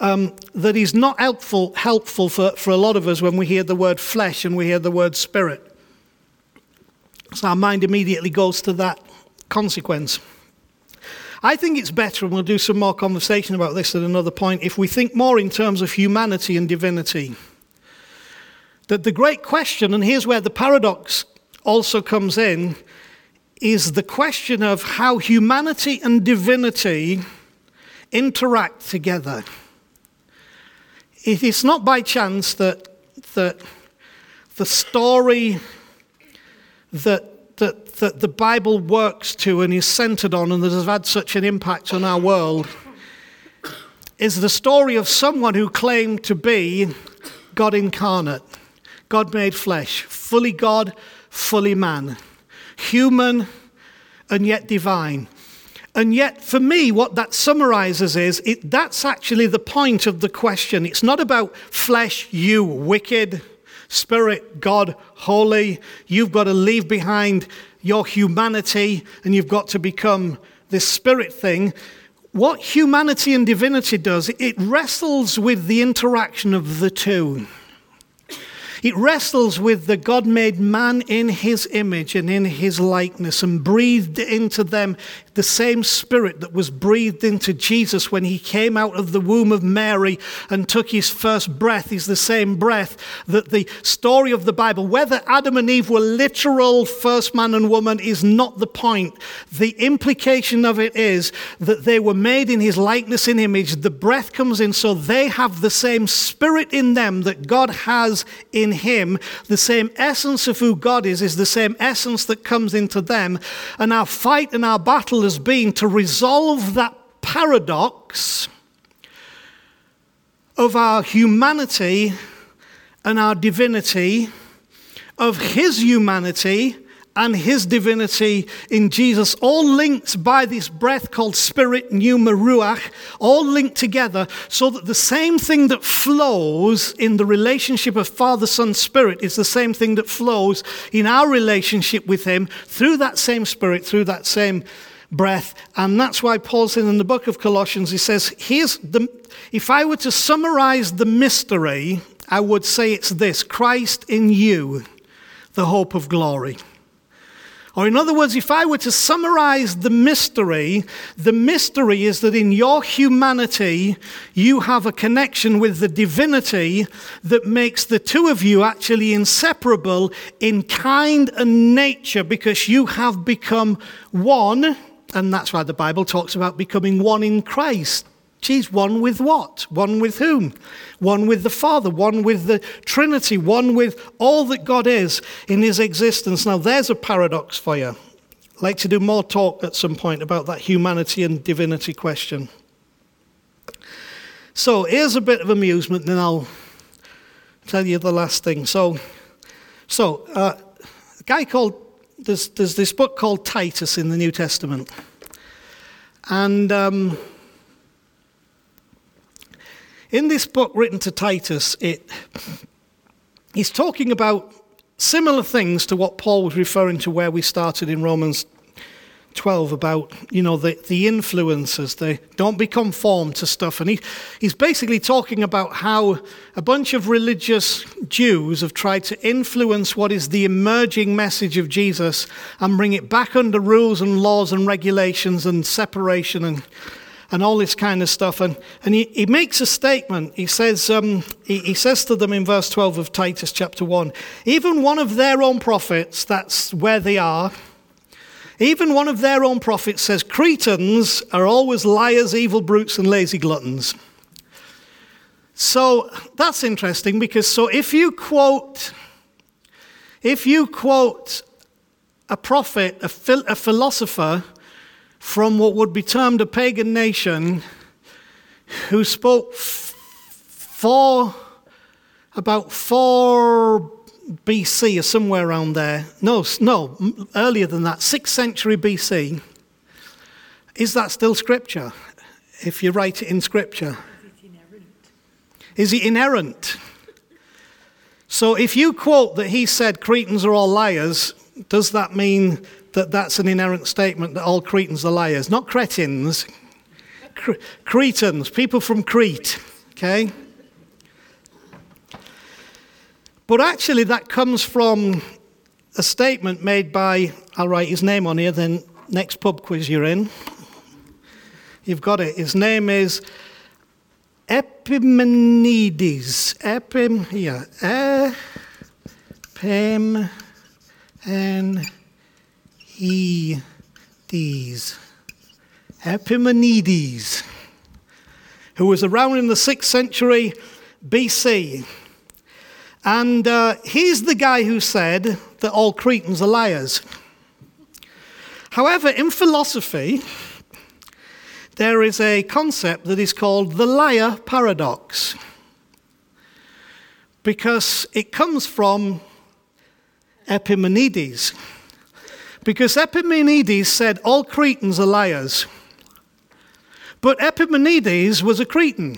Speaker 2: um, that is not helpful, helpful for, for a lot of us when we hear the word flesh and we hear the word spirit. So our mind immediately goes to that consequence. I think it's better, and we'll do some more conversation about this at another point, if we think more in terms of humanity and divinity. That the great question, and here's where the paradox also comes in, is the question of how humanity and divinity interact together. It is not by chance that, that the story that, that, that the Bible works to and is centered on and that has had such an impact on our world is the story of someone who claimed to be God incarnate, God made flesh, fully God, fully man, human and yet divine. And yet, for me, what that summarizes is it, that's actually the point of the question. It's not about flesh, you wicked, spirit, God, holy. You've got to leave behind your humanity and you've got to become this spirit thing. What humanity and divinity does, it wrestles with the interaction of the two. It wrestles with the God made man in his image and in his likeness and breathed into them the same spirit that was breathed into Jesus when he came out of the womb of Mary and took his first breath is the same breath that the story of the Bible, whether Adam and Eve were literal first man and woman, is not the point. The implication of it is that they were made in his likeness and image. The breath comes in, so they have the same spirit in them that God has in him. The same essence of who God is is the same essence that comes into them. And our fight and our battle has been to resolve that paradox of our humanity and our divinity, of his humanity and his divinity in Jesus, all linked by this breath called spirit, pneuma, ruach, all linked together so that the same thing that flows in the relationship of Father, Son, Spirit is the same thing that flows in our relationship with him through that same spirit, through that same breath. And that's why Paul in the book of Colossians, he says, here's the, if I were to summarize the mystery, I would say it's this Christ in you, the hope of glory. Or, in other words, if I were to summarize the mystery, the mystery is that in your humanity, you have a connection with the divinity that makes the two of you actually inseparable in kind and nature because you have become one. And that's why the Bible talks about becoming one in Christ. Geez, one with what? One with whom? One with the Father, one with the Trinity, one with all that God is in his existence. Now, there's a paradox for you. I'd like to do more talk at some point about that humanity and divinity question. So, here's a bit of amusement, and then I'll tell you the last thing. So, so uh, a guy called, there's, there's this book called Titus in the New Testament. And. Um, in this book written to Titus, it, he's talking about similar things to what Paul was referring to where we started in Romans 12 about, you know, the, the influences, they don't be conformed to stuff. And he, he's basically talking about how a bunch of religious Jews have tried to influence what is the emerging message of Jesus and bring it back under rules and laws and regulations and separation and and all this kind of stuff. And, and he, he makes a statement. He says, um, he, he says to them in verse 12 of Titus chapter 1 even one of their own prophets, that's where they are, even one of their own prophets says, Cretans are always liars, evil brutes, and lazy gluttons. So that's interesting because so if you quote, if you quote a prophet, a, phil, a philosopher, from what would be termed a pagan nation who spoke for about 4 BC or somewhere around there. No, no, earlier than that, 6th century BC. Is that still scripture? If you write it in scripture. Is it inerrant? So if you quote that he said Cretans are all liars, does that mean that that's an inerrant statement that all Cretans are liars. Not Cretans, Cretans, people from Crete, okay? But actually, that comes from a statement made by, I'll write his name on here, then next pub quiz you're in. You've got it. His name is Epimenides. Epim, here. Epim, and Epimenides. Epimenides. who was around in the 6th century BC. And uh, he's the guy who said that all Cretans are liars. However, in philosophy, there is a concept that is called the liar paradox because it comes from Epimenides. Because Epimenides said all Cretans are liars. But Epimenides was a Cretan.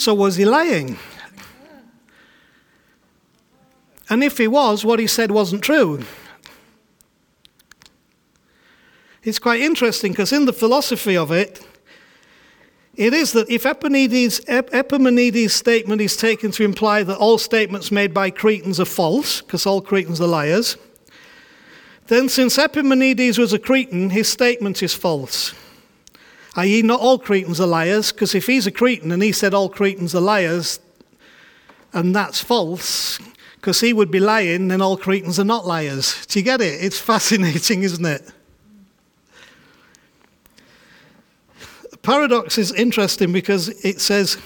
Speaker 2: So was he lying? And if he was, what he said wasn't true. It's quite interesting because in the philosophy of it, it is that if Epimenides, Epimenides' statement is taken to imply that all statements made by Cretans are false, because all Cretans are liars, then since Epimenides was a Cretan, his statement is false. I.e., not all Cretans are liars, because if he's a Cretan and he said all Cretans are liars, and that's false, because he would be lying, then all Cretans are not liars. Do you get it? It's [LAUGHS] fascinating, isn't it? paradox is interesting because it says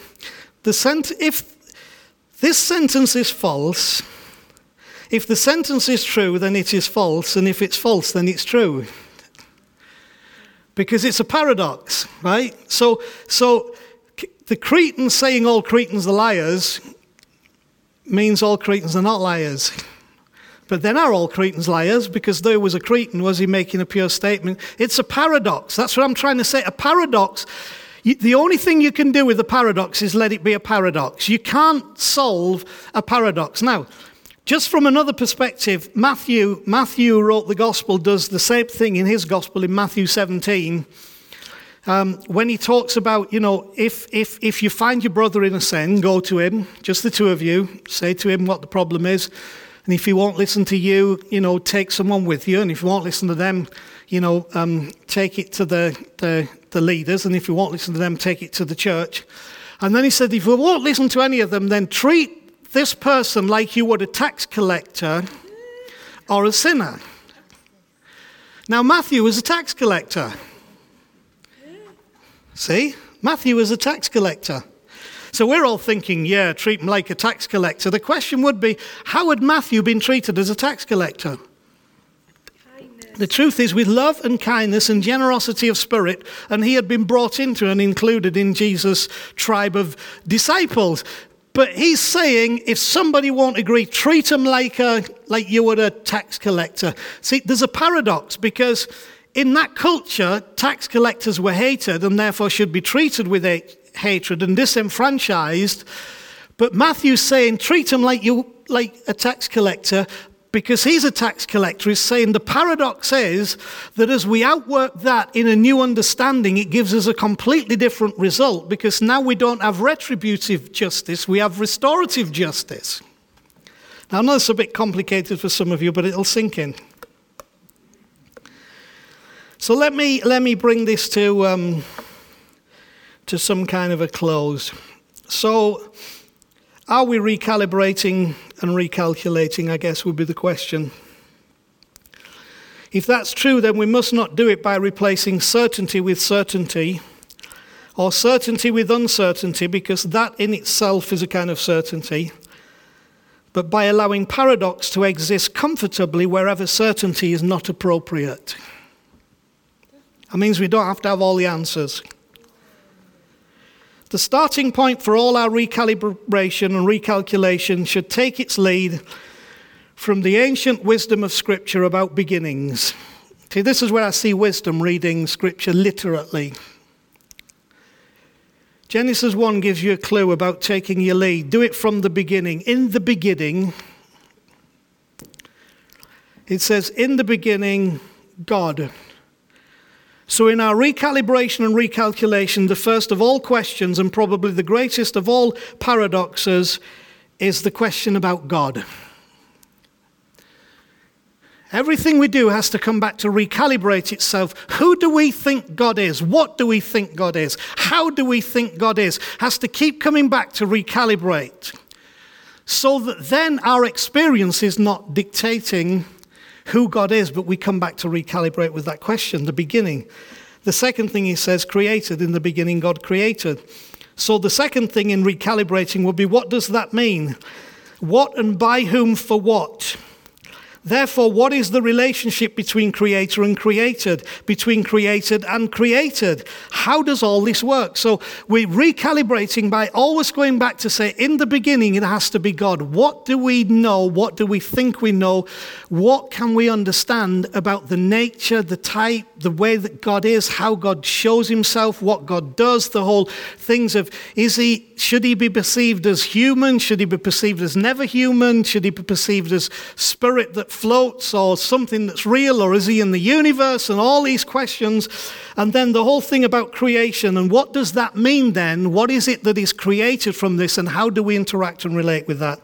Speaker 2: the sent- if this sentence is false, if the sentence is true, then it is false, and if it's false, then it's true. Because it's a paradox, right? So, so the Cretans saying all Cretans are liars means all Cretans are not liars. But then are all Cretans liars? Because there was a Cretan, was he making a pure statement? It's a paradox. That's what I'm trying to say. A paradox. the only thing you can do with a paradox is let it be a paradox. You can't solve a paradox. Now, just from another perspective, Matthew, Matthew wrote the gospel, does the same thing in his gospel in Matthew 17. Um, when he talks about, you know, if, if, if you find your brother in a sin, go to him, just the two of you, say to him what the problem is. And if he won't listen to you, you know, take someone with you. And if you won't listen to them, you know, um, take it to the, the, the leaders. And if you won't listen to them, take it to the church. And then he said, if you won't listen to any of them, then treat this person like you would a tax collector or a sinner. Now, Matthew was a tax collector. See? Matthew was a tax collector. So we're all thinking, yeah, treat him like a tax collector. The question would be, how had Matthew been treated as a tax collector? Kindness. The truth is, with love and kindness and generosity of spirit, and he had been brought into and included in Jesus' tribe of disciples. But he's saying if somebody won't agree, treat them like, a, like you would a tax collector. See, there's a paradox because in that culture, tax collectors were hated and therefore should be treated with hatred and disenfranchised. But Matthew's saying, treat them like, you, like a tax collector because he's a tax collector. He's saying the paradox is that as we outwork that in a new understanding, it gives us a completely different result because now we don't have retributive justice, we have restorative justice. Now, I know it's a bit complicated for some of you, but it'll sink in. So let me, let me bring this to. Um, to some kind of a close. So, are we recalibrating and recalculating? I guess would be the question. If that's true, then we must not do it by replacing certainty with certainty or certainty with uncertainty, because that in itself is a kind of certainty, but by allowing paradox to exist comfortably wherever certainty is not appropriate. That means we don't have to have all the answers. The starting point for all our recalibration and recalculation should take its lead from the ancient wisdom of Scripture about beginnings. See, this is where I see wisdom reading Scripture literally. Genesis 1 gives you a clue about taking your lead. Do it from the beginning. In the beginning, it says, In the beginning, God. So, in our recalibration and recalculation, the first of all questions, and probably the greatest of all paradoxes, is the question about God. Everything we do has to come back to recalibrate itself. Who do we think God is? What do we think God is? How do we think God is? Has to keep coming back to recalibrate. So that then our experience is not dictating who God is, but we come back to recalibrate with that question, the beginning. The second thing he says, created. In the beginning, God created. So the second thing in recalibrating would be what does that mean? What and by whom for what? Therefore, what is the relationship between creator and created, between created and created? How does all this work? So we're recalibrating by always going back to say, in the beginning, it has to be God. What do we know? What do we think we know? What can we understand about the nature, the type, the way that God is, how God shows himself, what God does, the whole things of, is he, should he be perceived as human? Should he be perceived as never human? Should he be perceived as spirit that floats or something that's real, or is he in the universe? And all these questions. And then the whole thing about creation and what does that mean then? What is it that is created from this, and how do we interact and relate with that?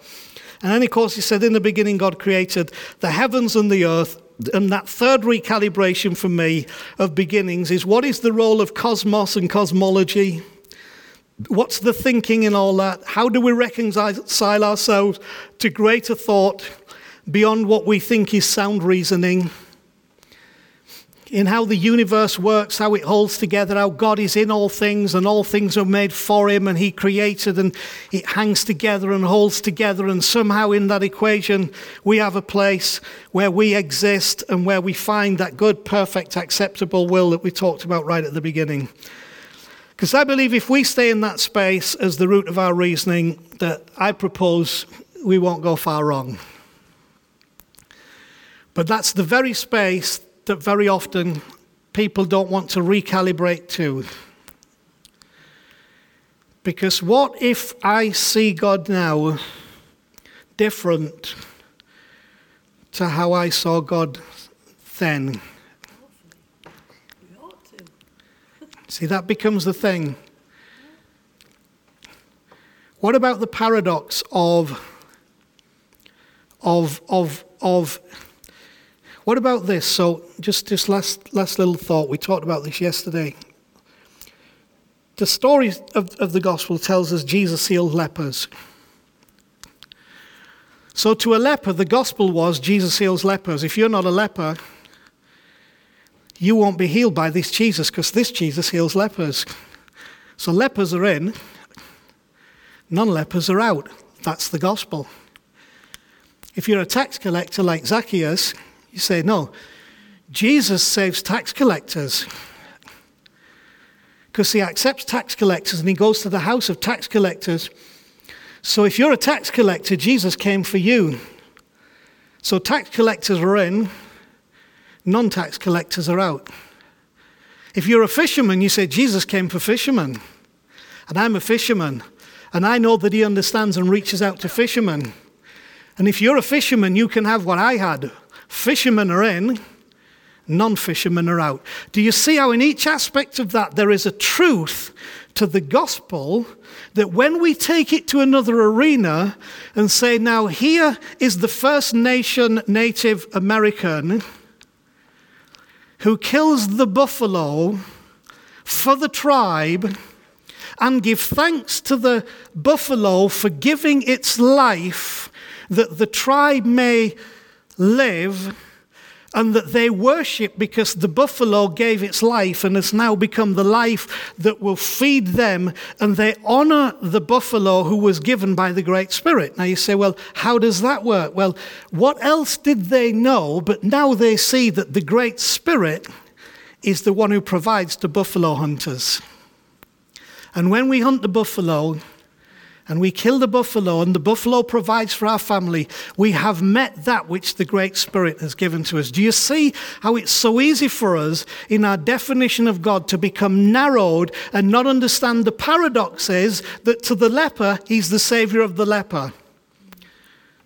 Speaker 2: And then, of course, he said, In the beginning, God created the heavens and the earth. And that third recalibration for me of beginnings is what is the role of cosmos and cosmology? What's the thinking in all that? How do we reconcile ourselves to greater thought? beyond what we think is sound reasoning, in how the universe works, how it holds together, how God is in all things and all things are made for Him and He created and it hangs together and holds together. And somehow in that equation, we have a place where we exist and where we find that good, perfect, acceptable will that we talked about right at the beginning. Because I believe if we stay in that space as the root of our reasoning, that I propose we won't go far wrong. But that's the very space that very often people don't want to recalibrate to. Because what if I see God now different to how I saw God then? See, that becomes the thing. What about the paradox of, of, of, of what about this? So, just just last last little thought. We talked about this yesterday. The story of, of the gospel tells us Jesus healed lepers. So, to a leper, the gospel was Jesus heals lepers. If you're not a leper, you won't be healed by this Jesus because this Jesus heals lepers. So, lepers are in, non lepers are out. That's the gospel. If you're a tax collector like Zacchaeus, you say, no, Jesus saves tax collectors. Because he accepts tax collectors and he goes to the house of tax collectors. So if you're a tax collector, Jesus came for you. So tax collectors are in, non tax collectors are out. If you're a fisherman, you say, Jesus came for fishermen. And I'm a fisherman. And I know that he understands and reaches out to fishermen. And if you're a fisherman, you can have what I had Fishermen are in, non fishermen are out. Do you see how, in each aspect of that, there is a truth to the gospel that when we take it to another arena and say, now here is the First Nation Native American who kills the buffalo for the tribe and give thanks to the buffalo for giving its life that the tribe may live and that they worship because the buffalo gave its life and has now become the life that will feed them, and they honor the buffalo who was given by the Great Spirit. Now you say, well, how does that work? Well, what else did they know? But now they see that the Great Spirit is the one who provides to buffalo hunters. And when we hunt the buffalo, and we kill the buffalo, and the buffalo provides for our family, we have met that which the Great Spirit has given to us. Do you see how it's so easy for us in our definition of God to become narrowed and not understand the paradox is that to the leper, he's the savior of the leper.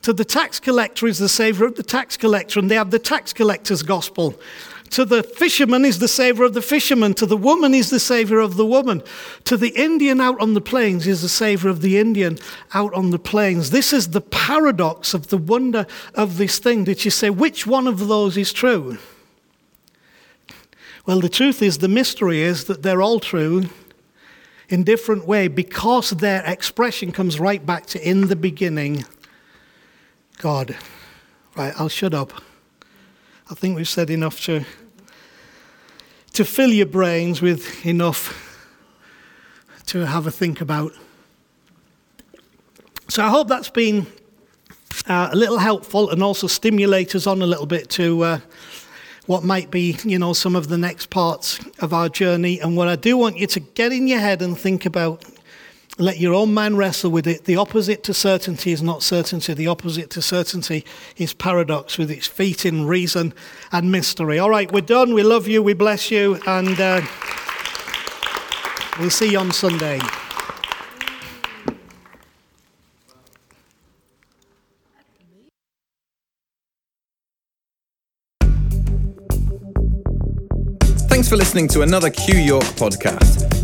Speaker 2: To the tax collector, he's the savior of the tax collector, and they have the tax collector's gospel. To the fisherman is the savior of the fisherman. To the woman is the savior of the woman. To the Indian out on the plains is the savior of the Indian out on the plains. This is the paradox of the wonder of this thing. Did you say which one of those is true? Well, the truth is, the mystery is that they're all true in different way because their expression comes right back to in the beginning God. Right, I'll shut up. I think we've said enough to, to fill your brains with enough to have a think about. So I hope that's been uh, a little helpful and also stimulate us on a little bit to uh, what might be, you know, some of the next parts of our journey. And what I do want you to get in your head and think about let your own mind wrestle with it. The opposite to certainty is not certainty. The opposite to certainty is paradox with its feet in reason and mystery. All right, we're done. We love you. We bless you. And uh, we'll see you on Sunday.
Speaker 1: Thanks for listening to another Q York podcast.